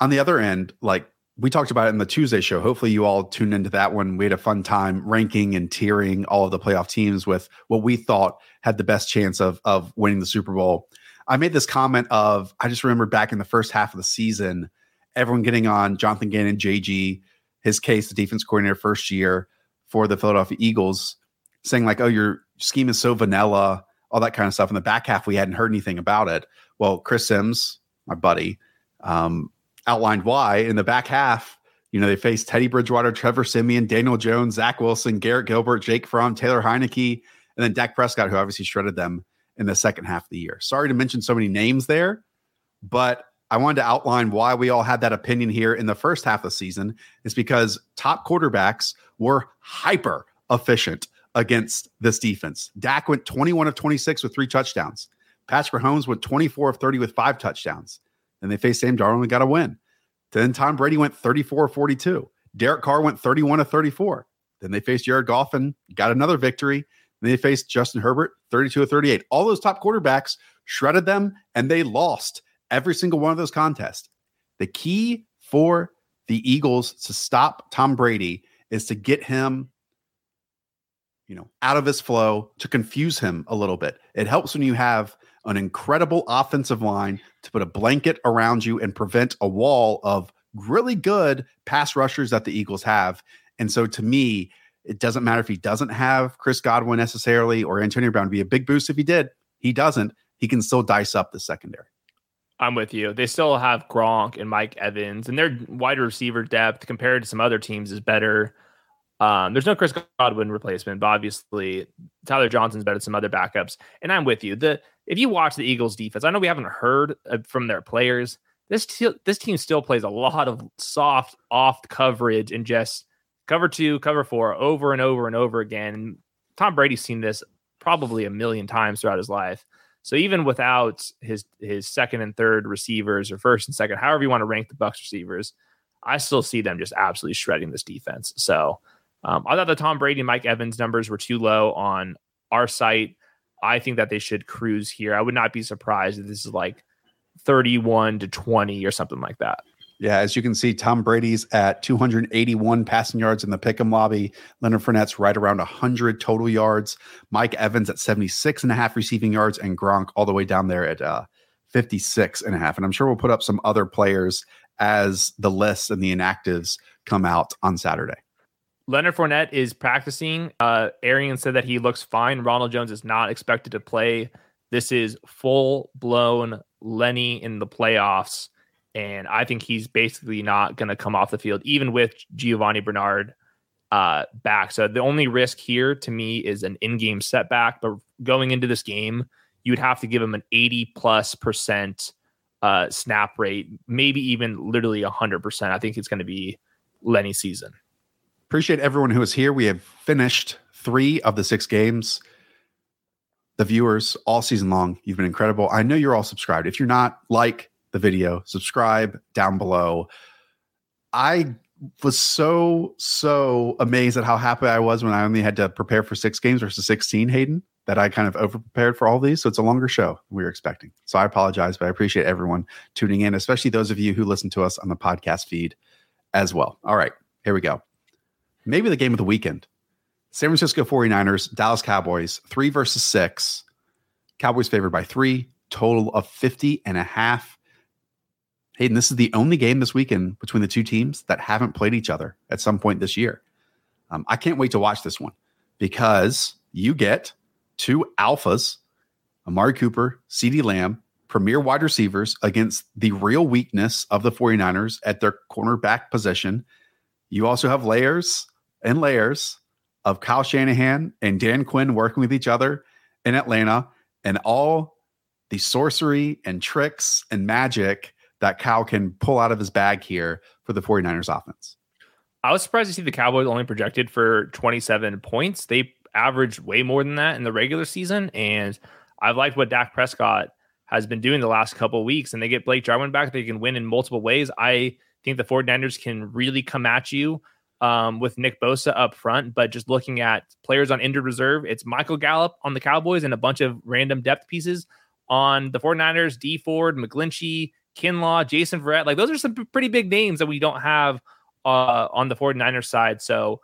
on the other end, like we talked about it in the Tuesday show. Hopefully, you all tuned into that one. We had a fun time ranking and tiering all of the playoff teams with what we thought had the best chance of of winning the Super Bowl. I made this comment of I just remember back in the first half of the season, everyone getting on Jonathan Gannon, JG, his case, the defense coordinator first year for the Philadelphia Eagles, saying like, "Oh, your scheme is so vanilla," all that kind of stuff. In the back half, we hadn't heard anything about it. Well, Chris Sims, my buddy, um, outlined why in the back half. You know, they faced Teddy Bridgewater, Trevor Siemian, Daniel Jones, Zach Wilson, Garrett Gilbert, Jake Fromm, Taylor Heinicke, and then Dak Prescott, who obviously shredded them in the second half of the year. Sorry to mention so many names there, but I wanted to outline why we all had that opinion here in the first half of the season. Is because top quarterbacks were hyper efficient against this defense. Dak went 21 of 26 with three touchdowns. Patrick Mahomes went 24 of 30 with five touchdowns. Then they faced Sam Darnold and got a win. Then Tom Brady went 34 of 42. Derek Carr went 31 to 34. Then they faced Jared Goff and got another victory. Then they faced Justin Herbert, 32 of 38. All those top quarterbacks shredded them and they lost every single one of those contests. The key for the Eagles to stop Tom Brady is to get him you know, out of his flow to confuse him a little bit. It helps when you have an incredible offensive line to put a blanket around you and prevent a wall of really good pass rushers that the Eagles have. And so to me, it doesn't matter if he doesn't have Chris Godwin necessarily or Antonio Brown. It'd be a big boost if he did. He doesn't. He can still dice up the secondary. I'm with you. They still have Gronk and Mike Evans, and their wide receiver depth compared to some other teams is better. Um, there's no Chris Godwin replacement, but obviously Tyler Johnson's better than some other backups. And I'm with you. The if you watch the Eagles defense, I know we haven't heard uh, from their players. This t- this team still plays a lot of soft off coverage and just cover two, cover four over and over and over again. Tom Brady's seen this probably a million times throughout his life. So even without his his second and third receivers or first and second, however you want to rank the Bucs receivers, I still see them just absolutely shredding this defense. So um, I thought the Tom Brady, and Mike Evans numbers were too low on our site. I think that they should cruise here. I would not be surprised if this is like 31 to 20 or something like that. Yeah, as you can see, Tom Brady's at 281 passing yards in the pick'em lobby. Leonard Fournette's right around 100 total yards. Mike Evans at 76 and a half receiving yards, and Gronk all the way down there at uh, 56 and a half. And I'm sure we'll put up some other players as the lists and the inactives come out on Saturday. Leonard Fournette is practicing. Uh, Arians said that he looks fine. Ronald Jones is not expected to play. This is full blown Lenny in the playoffs. And I think he's basically not going to come off the field, even with Giovani Bernard uh, back. So the only risk here to me is an in game setback. But going into this game, you'd have to give him an 80 plus percent uh, snap rate, maybe even literally 100%. I think it's going to be Lenny season. Appreciate everyone who is here. We have finished three of the six games. The viewers all season long, you've been incredible. I know you're all subscribed. If you're not, like the video, subscribe down below. I was so, so amazed at how happy I was when I only had to prepare for six games versus 16, Hayden, that I kind of over prepared for all these. So it's a longer show than we were expecting. So I apologize, but I appreciate everyone tuning in, especially those of you who listen to us on the podcast feed as well. All right, here we go maybe the game of the weekend. San Francisco 49ers, Dallas Cowboys, three versus six. Cowboys favored by three, total of 50 and a half. Hayden, this is the only game this weekend between the two teams that haven't played each other at some point this year. Um, I can't wait to watch this one because you get two alphas, Amari Cooper, CeeDee Lamb, premier wide receivers against the real weakness of the 49ers at their cornerback position. You also have layers and layers of Kyle Shanahan and Dan Quinn working with each other in Atlanta and all the sorcery and tricks and magic that Kyle can pull out of his bag here for the 49ers offense. I was surprised to see the Cowboys only projected for 27 points. They averaged way more than that in the regular season. And I've liked what Dak Prescott has been doing the last couple weeks. And they get Blake Jarwin back. They can win in multiple ways. I think the 49ers can really come at you um, with Nick Bosa up front. But just looking at players on injured reserve, it's Michael Gallup on the Cowboys and a bunch of random depth pieces on the 49ers, Dee Ford, McGlinchey, Kinlaw, Jason Verrett. Like those are some pretty big names that we don't have uh, on the 49ers side. So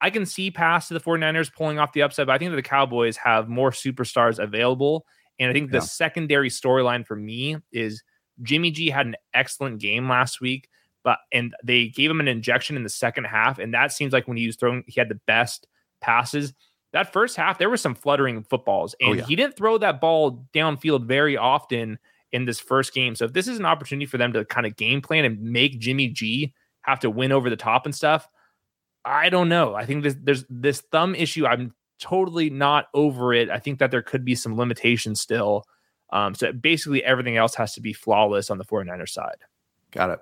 I can see past to the 49ers pulling off the upside, but I think that the Cowboys have more superstars available. And I think the secondary storyline for me is Jimmy G had an excellent game last week, but and they gave him an injection in the second half, and that seems like when he was throwing, he had the best passes. That first half, there were some fluttering footballs, oh, and oh, yeah. he didn't throw that ball downfield very often in this first game. So if this is an opportunity for them to kind of game plan and make Jimmy G have to win over the top and stuff, I don't know. I think this, there's this thumb issue. I'm totally not over it. I think that there could be some limitations still. Um, so basically, everything else has to be flawless on the 49ers side. Got it.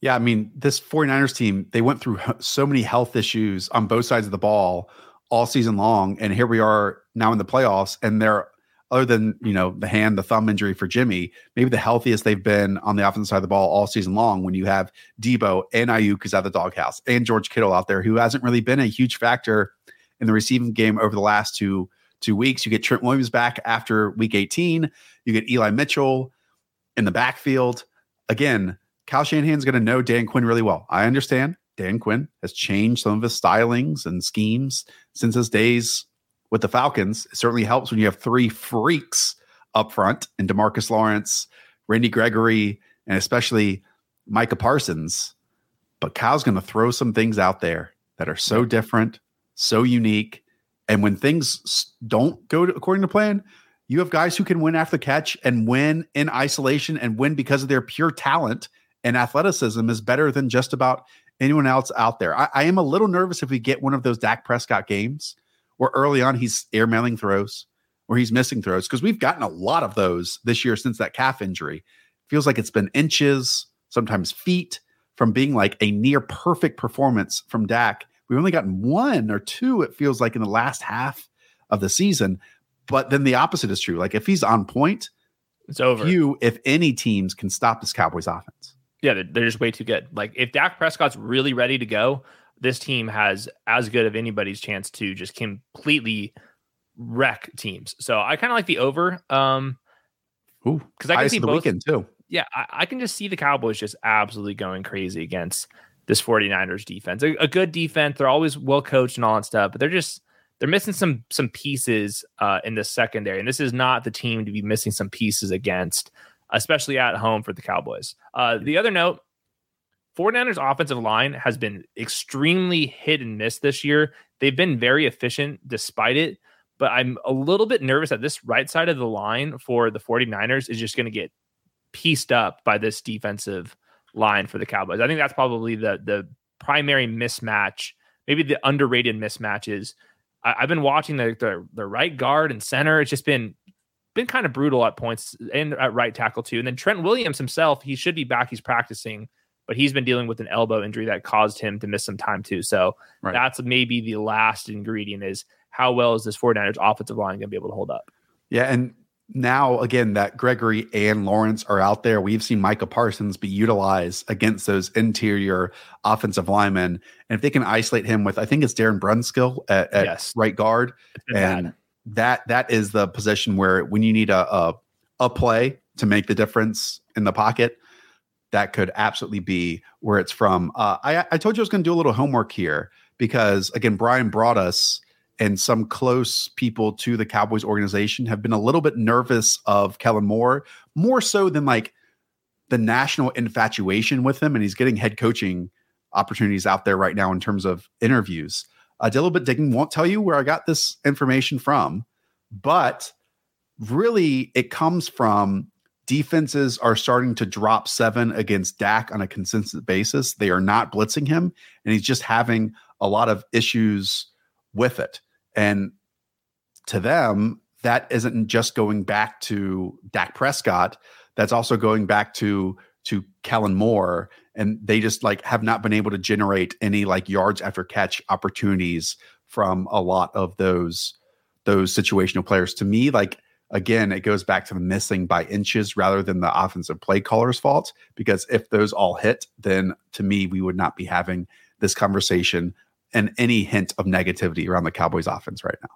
Yeah, I mean, this 49ers team, they went through so many health issues on both sides of the ball all season long. And here we are now in the playoffs, and they're other than you know the hand, the thumb injury for Jimmy, maybe the healthiest they've been on the offensive side of the ball all season long. When you have Debo and Aiyuk is at the doghouse, and George Kittle out there, who hasn't really been a huge factor in the receiving game over the last two two weeks. You get Trent Williams back after week 18. You get Eli Mitchell in the backfield. Again, Kyle Shanahan's going to know Dan Quinn really well. I understand Dan Quinn has changed some of his stylings and schemes since his days with the Falcons. It certainly helps when you have three freaks up front and Demarcus Lawrence, Randy Gregory, and especially Micah Parsons. But Kyle's going to throw some things out there that are so different, so unique. And when things don't go to, according to plan, you have guys who can win after the catch and win in isolation and win because of their pure talent and athleticism is better than just about anyone else out there. I, I am a little nervous if we get one of those Dak Prescott games where early on he's airmailing throws or he's missing throws because we've gotten a lot of those this year since that calf injury. Feels like it's been inches, sometimes feet from being like a near perfect performance from Dak. We've only gotten one or two, it feels like, in the last half of the season. But then the opposite is true. Like if he's on point, it's over. Few, if any, teams can stop this Cowboys offense. Yeah, they're, they're just way too good. Like if Dak Prescott's really ready to go, this team has as good of anybody's chance to just completely wreck teams. So I kind of like the over. Um, because I can see the both, weekend too. Yeah, I, I, can just see the Cowboys just absolutely going crazy against this 49ers defense. A, a good defense. They're always well coached and all that stuff, but they're just they're missing some some pieces uh, in the secondary, and this is not the team to be missing some pieces against, especially at home for the Cowboys. Uh, the other note 49ers offensive line has been extremely hit and miss this year. They've been very efficient despite it, but I'm a little bit nervous that this right side of the line for the 49ers is just going to get pieced up by this defensive line for the Cowboys. I think that's probably the the primary mismatch, maybe the underrated mismatch is I, have been watching the, the the right guard and center. It's just been been kind of brutal at points and at right tackle too. And then Trent Williams himself, he should be back. He's practicing, but he's been dealing with an elbow injury that caused him to miss some time too. So right. that's maybe the last ingredient is how well is this 49ers offensive line going to be able to hold up? Yeah. And now again that Gregory and Lawrence are out there. We've seen Micah Parsons be utilized against those interior offensive linemen, and if they can isolate him with, I think it's Darren Brunskill at, at yes. right guard, and bad. that that is the position where when you need a, a a play to make the difference in the pocket, that could absolutely be where it's from. Uh, I I told you I was going to do a little homework here because again, Bryan Broaddus and some close people to the Cowboys organization have been a little bit nervous of Kellen Moore, more so than like the national infatuation with him. And he's getting head coaching opportunities out there right now in terms of interviews. I did a little bit digging, won't tell you where I got this information from, but really it comes from defenses are starting to drop seven against Dak on a consistent basis. They are not blitzing him, and he's just having a lot of issues with it. And to them, that isn't just going back to Dak Prescott. That's also going back to to Kellen Moore, and they just like have not been able to generate any like yards after catch opportunities from a lot of those those situational players. To me, like again, it goes back to missing by inches rather than the offensive play caller's fault. Because if those all hit, then to me, we would not be having this conversation and any hint of negativity around the Cowboys offense right now.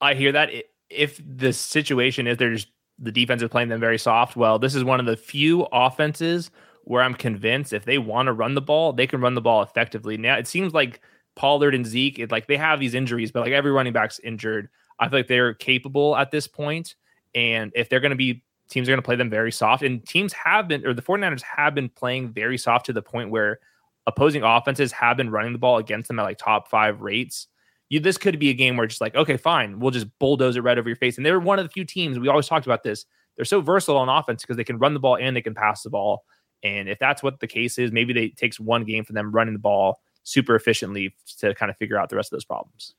I hear that. If the situation is there's the defense is playing them very soft, well, this is one of the few offenses where I'm convinced if they want to run the ball, they can run the ball effectively. Now it seems like Pollard and Zeke, it, like they have these injuries, but like every running back's injured. I feel like they're capable at this point. And if they're going to be teams are going to play them very soft, and teams have been, or the 49ers have been playing very soft to the point where opposing offenses have been running the ball against them at like top five rates. You, this could be a game where just like, okay, fine, we'll just bulldoze it right over your face. And they're one of the few teams we always talked about this. They're so versatile on offense because they can run the ball and they can pass the ball. And if that's what the case is, maybe they, it takes one game for them running the ball super efficiently to kind of figure out the rest of those problems.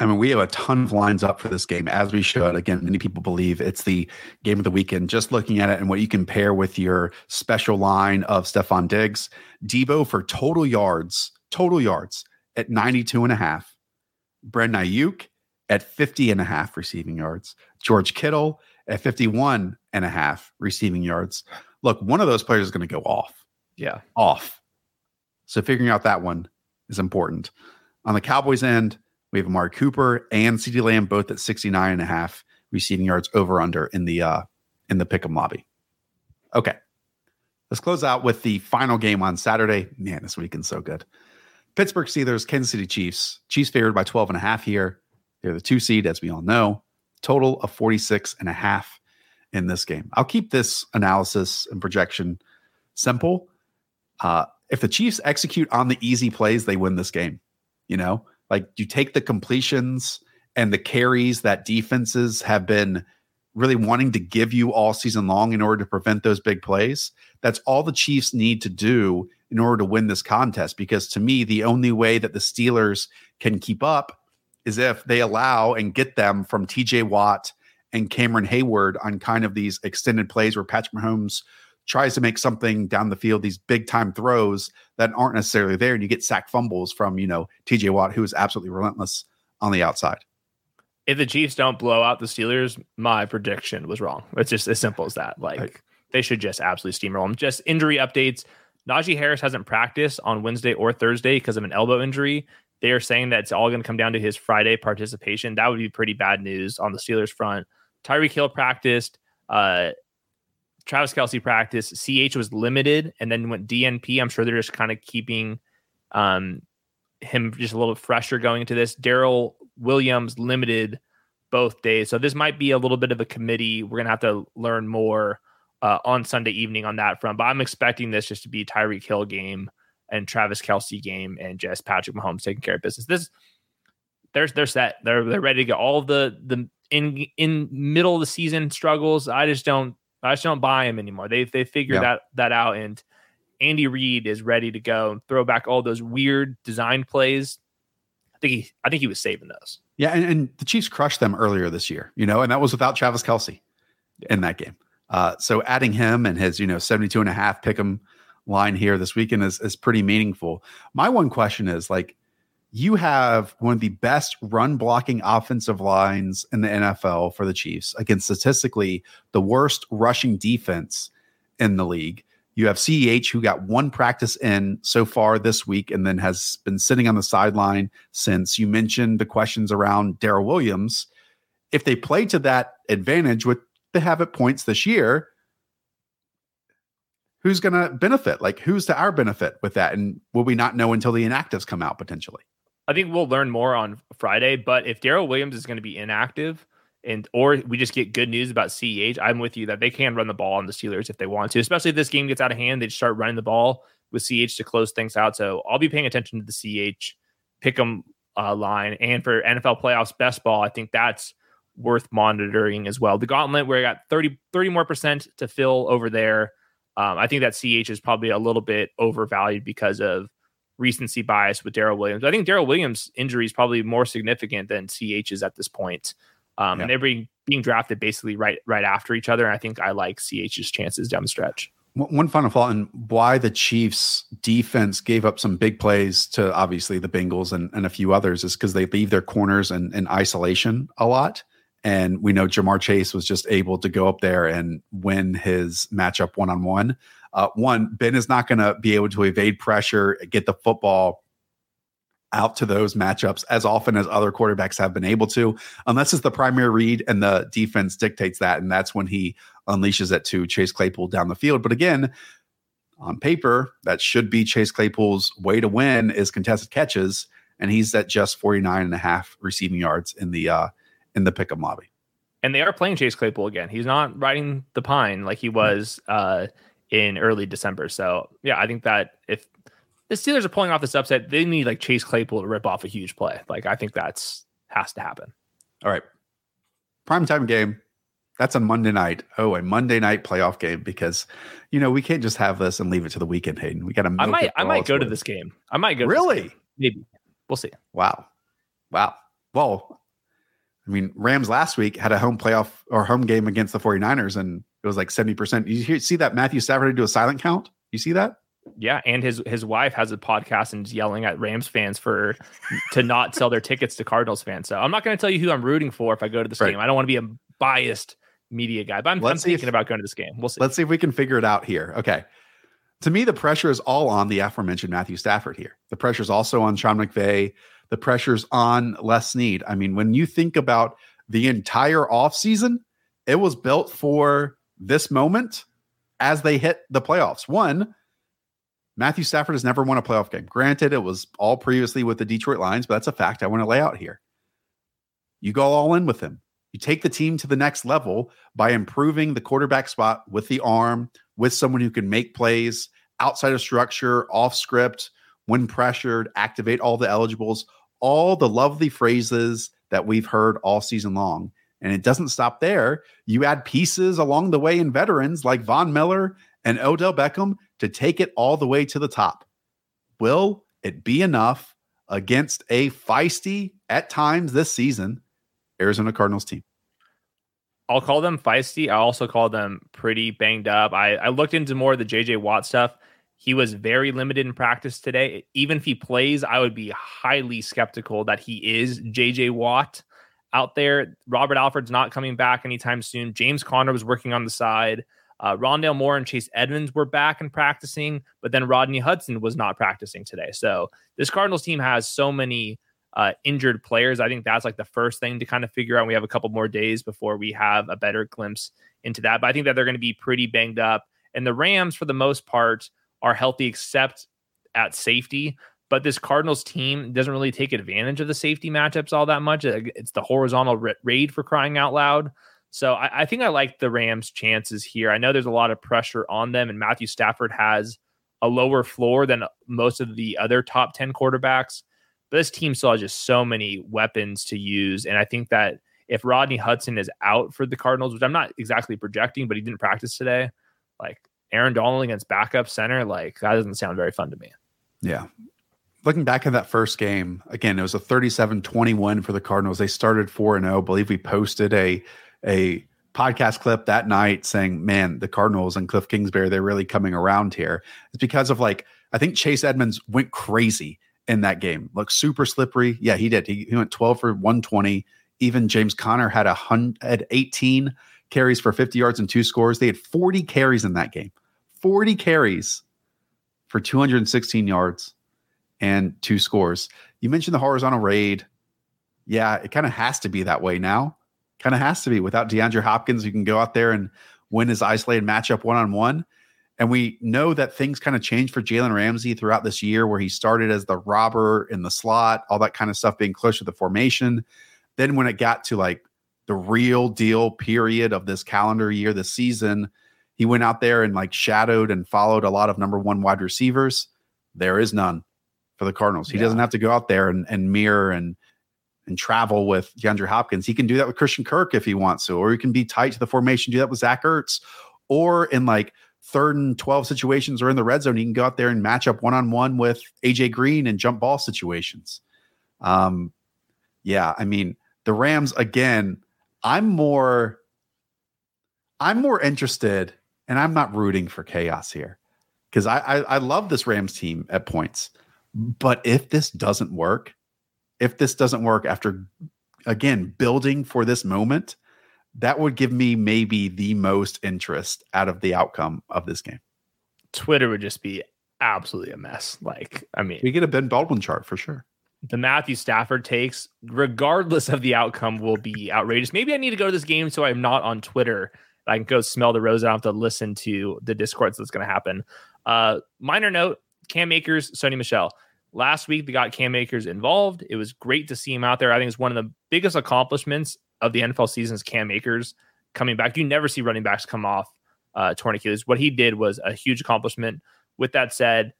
I mean, we have a ton of lines up for this game, as we should. Again, many people believe it's the game of the weekend. Just looking at it and what you can pair with your special line of Stefon Diggs, Deebo for total yards, total yards at 92 and a half, Brandon Aiyuk at 50 and a half receiving yards, George Kittle at 51 and a half receiving yards. Look, one of those players is going to go off. Yeah. Off. So figuring out that one is important. On the Cowboys end, We have Amari Cooper and CeeDee Lamb both at 69 and a half receiving yards over under in the uh in the pick'em lobby. Okay. Let's close out with the final game on Saturday. Man, this weekend's so good. Pittsburgh Steelers, Kansas City Chiefs. Chiefs favored by 12 and a half here. They're the two seed, as we all know. Total of 46 and a half in this game. I'll keep this analysis and projection simple. Uh, if the Chiefs execute on the easy plays, they win this game. You know, like you take the completions and the carries that defenses have been really wanting to give you all season long in order to prevent those big plays. That's all the Chiefs need to do in order to win this contest. Because to me, the only way that the Steelers can keep up is if they allow and get them from TJ Watt and Cameron Heyward on kind of these extended plays where Patrick Mahomes tries to make something down the field, these big time throws that aren't necessarily there. And you get sack fumbles from, you know, TJ Watt, who is absolutely relentless on the outside if the Chiefs don't blow out the Steelers, my prediction was wrong. It's just as simple as that. Like right. they should just absolutely steamroll them. Just injury updates. Najee Harris hasn't practiced on Wednesday or Thursday because of an elbow injury. They are saying that it's all going to come down to his Friday participation. That would be pretty bad news on the Steelers front. Tyreek Hill practiced. Uh, Travis Kelce practice. CH was limited and then went DNP. I'm sure they're just kind of keeping um, him just a little fresher going into this. Darrel Williams limited both days. So this might be a little bit of a committee. We're going to have to learn more uh, on Sunday evening on that front. But I'm expecting this just to be Tyreek Hill game and Travis Kelce game and just Patrick Mahomes taking care of business. This they're they're set. They're they're ready to go. All the the in in middle of the season struggles. I just don't I just don't buy them anymore. They they figured yeah. that that out and Andy Reid is ready to go and throw back all those weird design plays I think he I think he was saving those. Yeah, and, and the Chiefs crushed them earlier this year, you know, and that was without Travis Kelce yeah. in that game. Uh, so adding him and his, you know, 72 and a half pick 'em line here this weekend is, is pretty meaningful. My one question is like, you have one of the best run blocking offensive lines in the NFL for the Chiefs against statistically the worst rushing defense in the league. You have CEH, who got one practice in so far this week and then has been sitting on the sideline since you mentioned the questions around Darrel Williams. If they play to that advantage, what they have at points this year, who's going to benefit? Like, who's to our benefit with that? And will we not know until the inactives come out potentially? I think we'll learn more on Friday. But if Darrel Williams is going to be inactive, and or we just get good news about CEH. I'm with you that they can run the ball on the Steelers if they want to, especially if this game gets out of hand. They start running the ball with CH to close things out. So I'll be paying attention to the CH pick 'em uh, line, and for NFL playoffs best ball, I think that's worth monitoring as well. The gauntlet where I got 30 30 more percent to fill over there. Um, I think that CH is probably a little bit overvalued because of recency bias with Darrel Williams. I think Darrel Williams' injury is probably more significant than CH's at this point. Um, yeah. and they're being, being drafted basically right right after each other. And I think I like CH's chances down the stretch. One final thought on why the Chiefs defense gave up some big plays to obviously the Bengals and, and a few others is because they leave their corners in, in isolation a lot. And we know Ja'Marr Chase was just able to go up there and win his matchup one on one. One, Ben is not going to be able to evade pressure, get the football out to those matchups as often as other quarterbacks have been able to, unless it's the primary read and the defense dictates that. And that's when he unleashes it to Chase Claypool down the field. But again, on paper, that should be Chase Claypool's way to win is contested catches. And he's at just 49 and a half receiving yards in the uh in the pick'em lobby. And they are playing Chase Claypool again. He's not riding the pine like he was uh in early December. So yeah, I think that if the Steelers are pulling off this upset. They need like Chase Claypool to rip off a huge play. Like I think that's has to happen. All right. Prime time game. That's a Monday night. Oh, a Monday night playoff game because you know we can't just have this and leave it to the weekend, Hayden. We got to. I might. I might go to this game. I might go. Really? Maybe. We'll see. Wow. Wow. Well, I mean, Rams last week had a home playoff or home game against the 49ers, and it was like 70%. You hear, see that Matthew Stafford do a silent count? You see that? Yeah, and his his wife has a podcast and is yelling at Rams fans for to not sell their tickets to Cardinals fans. So I'm not going to tell you who I'm rooting for if I go to this right. game. I don't want to be a biased media guy, but I'm, I'm thinking if, about going to this game. We'll see. Let's see if we can figure it out here. Okay. To me, the pressure is all on the aforementioned Matthew Stafford here. The pressure is also on Sean McVay the pressure's on Les Snead. I mean, when you think about the entire offseason, it was built for this moment as they hit the playoffs. One, Matthew Stafford has never won a playoff game. Granted, it was all previously with the Detroit Lions, but that's a fact I want to lay out here. You go all in with him. You take the team to the next level by improving the quarterback spot with the arm, with someone who can make plays outside of structure, off script, when pressured, activate all the eligibles, all the lovely phrases that we've heard all season long. And it doesn't stop there. You add pieces along the way in veterans like Von Miller and Odell Beckham to take it all the way to the top. Will it be enough against a feisty, at times this season, Arizona Cardinals team? I'll call them feisty. I also call them pretty banged up. I, I looked into more of the JJ Watt stuff. He was very limited in practice today. Even if he plays, I would be highly skeptical that he is JJ Watt out there. Robert Alford's not coming back anytime soon. James Conner was working on the side. Uh, Rondale Moore and Chase Edmonds were back and practicing, but then Rodney Hudson was not practicing today. So this Cardinals team has so many uh, injured players. I think that's like the first thing to kind of figure out. We have a couple more days before we have a better glimpse into that. But I think that they're going to be pretty banged up. And the Rams, for the most part, are healthy except at safety. But this Cardinals team doesn't really take advantage of the safety matchups all that much. It's the horizontal raid for crying out loud. So I, I think I like the Rams' chances here. I know there's a lot of pressure on them, and Matthew Stafford has a lower floor than most of the other top 10 quarterbacks. But this team still has just so many weapons to use. And I think that if Rodney Hudson is out for the Cardinals, which I'm not exactly projecting, but he didn't practice today, like Aaron Donald against backup center, like that doesn't sound very fun to me. Yeah. Looking back at that first game, again, it was a 37 21 for the Cardinals. They started 4 0. believe we posted a a podcast clip that night saying, "Man, the Cardinals and Cliff Kingsbury, they're really coming around here." It's because of like I think Chase Edmonds went crazy in that game. Looked super slippery. Yeah, he did. He, he went 12 for 120. Even James Conner had a had 18 carries for 50 yards and two scores. They had 40 carries in that game. 40 carries for 216 yards and two scores. You mentioned the horizontal raid. Yeah, it kind of has to be that way now Kind of has to be. Without DeAndre Hopkins, you can go out there and win his isolated matchup one on one. And we know that things kind of changed for Jalen Ramsey throughout this year, where he started as the robber in the slot, all that kind of stuff being close to the formation. Then when it got to like the real deal period of this calendar year, this season, he went out there and like shadowed and followed a lot of number one wide receivers. There is none for the Cardinals. He yeah. doesn't have to go out there and, and mirror and and travel with DeAndre Hopkins. He can do that with Christian Kirk if he wants to, or he can be tight to the formation, do that with Zach Ertz, or in like third and 12 situations or in the red zone, he can go out there and match up one on one with AJ Green and jump ball situations. Um, yeah, I mean, the Rams again, I'm more I'm more interested, and I'm not rooting for chaos here because I, I I love this Rams team at points. But if this doesn't work, if this doesn't work after again building for this moment, that would give me maybe the most interest out of the outcome of this game. Twitter would just be absolutely a mess. Like, I mean, we get a Ben Baldwin chart for sure. The Matthew Stafford takes, regardless of the outcome, will be outrageous. Maybe I need to go to this game so I'm not on Twitter. I can go smell the rose. I don't have to listen to the discords that's going to happen. Uh, minor note: Cam Akers, Sony Michel. Last week, they got Cam Akers involved. It was great to see him out there. I think it's one of the biggest accomplishments of the NFL season is Cam Akers coming back. You never see running backs come off uh, torn Achilles. What he did was a huge accomplishment. With that said,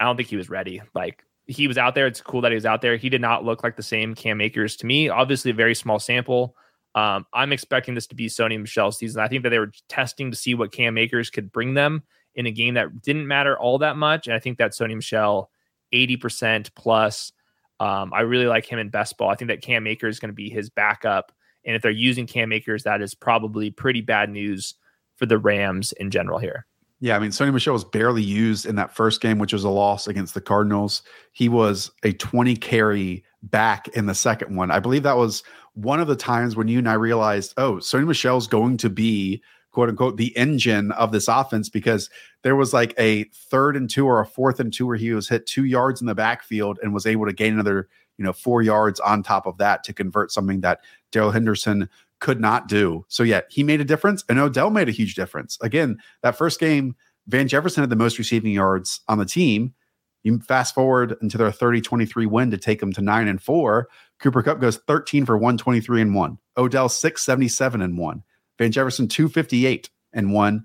I don't think he was ready. Like he was out there. It's cool that he was out there. He did not look like the same Cam Akers to me. Obviously, a very small sample. Um, I'm expecting this to be Sony Michel's season. I think that they were testing to see what Cam Akers could bring them in a game that didn't matter all that much. And I think that Sony Michel 80% plus. Um, I really like him in best ball. I think that Cam Akers is going to be his backup. And if they're using Cam Akers, that is probably pretty bad news for the Rams in general here. Yeah, I mean, Sony Michel was barely used in that first game, which was a loss against the Cardinals. He was a 20 carry back in the second one. I believe that was one of the times when you and I realized, oh, Sony Michel's going to be quote unquote the engine of this offense because there was like a third and two or a fourth and two where he was hit two yards in the backfield and was able to gain another you know four yards on top of that to convert something that Darrell Henderson could not do. So yeah, he made a difference and Odell made a huge difference. Again, that first game, Van Jefferson had the most receiving yards on the team. You fast forward into their 30-23 win to take them to nine and four. Cooper Kupp goes 13 for 123 and one. Odell 677 and one. Van Jefferson 258 and one.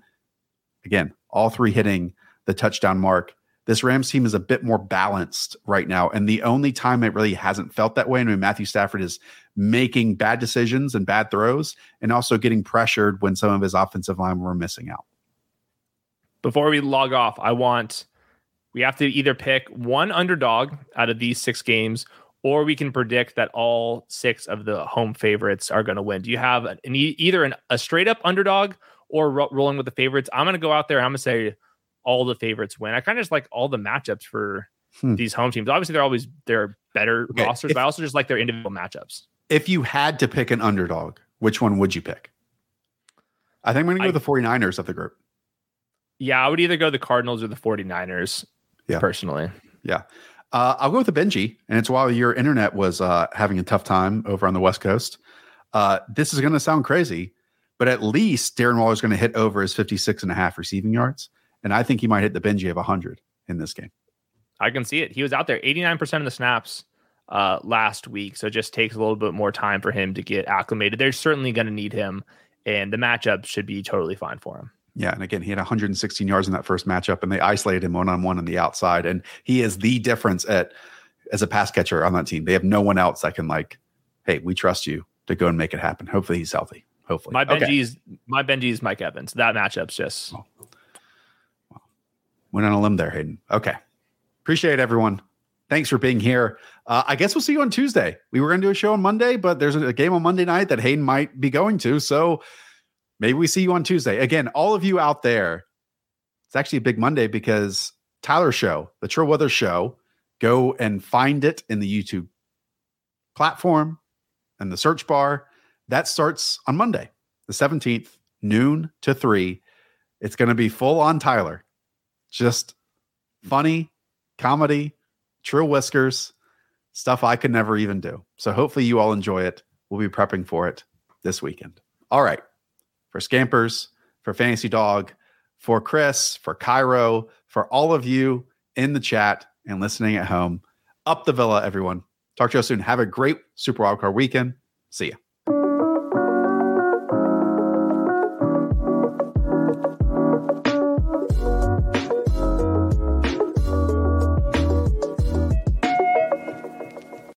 Again, all three hitting the touchdown mark. This Rams team is a bit more balanced right now. And the only time it really hasn't felt that way, I mean, Matthew Stafford is making bad decisions and bad throws and also getting pressured when some of his offensive line were missing out. Before we log off, I want we have to either pick one underdog out of these six games or we can predict that all six of the home favorites are going to win. Do you have an, either an, a straight up underdog or ro- rolling with the favorites? I'm going to go out there. I'm going to say all the favorites win. I kind of just like all the matchups for hmm. these home teams. Obviously, they're always they're better okay. rosters, if, but I also just like their individual matchups. If you had to pick an underdog, which one would you pick? I think I'm going to go with the 49ers of the group. Yeah, I would either go the Cardinals or the 49ers. Yeah. Personally. Yeah. Uh, I'll go with the Benji, and it's while your internet was uh, having a tough time over on the West Coast. Uh, this is going to sound crazy, but at least Darren Waller is going to hit over his 56 and a half receiving yards. And I think he might hit the Benji of 100 in this game. I can see it. He was out there 89% of the snaps uh, last week. So it just takes a little bit more time for him to get acclimated. They're certainly going to need him, and the matchup should be totally fine for him. Yeah, and again, he had 116 yards in that first matchup, and they isolated him one on one on the outside, and he is the difference at as a pass catcher on that team. They have no one else that can like, hey, we trust you to go and make it happen. Hopefully, he's healthy. Hopefully, my Benji's okay. my Benji's Mike Evans. That matchup's just oh. went on a limb there, Hayden. Okay, appreciate everyone. Thanks for being here. Uh, I guess we'll see you on Tuesday. We were going to do a show on Monday, but there's a game on Monday night that Hayden might be going to. So Maybe we see you on Tuesday. Again, all of you out there, it's actually a big Monday because Tyler Show, the True Weather Show, go and find it in the YouTube platform and the search bar. That starts on Monday, the 17th, noon to three. It's going to be full on Tyler. Just funny, comedy, true Whiskers, stuff I could never even do. So hopefully you all enjoy it. We'll be prepping for it this weekend. All right for Scampers, for Fantasy Dog, for Chris, for Cairo, for all of you in the chat and listening at home. Up the villa, everyone. Talk to you soon. Have a great Super Wildcard weekend. See ya.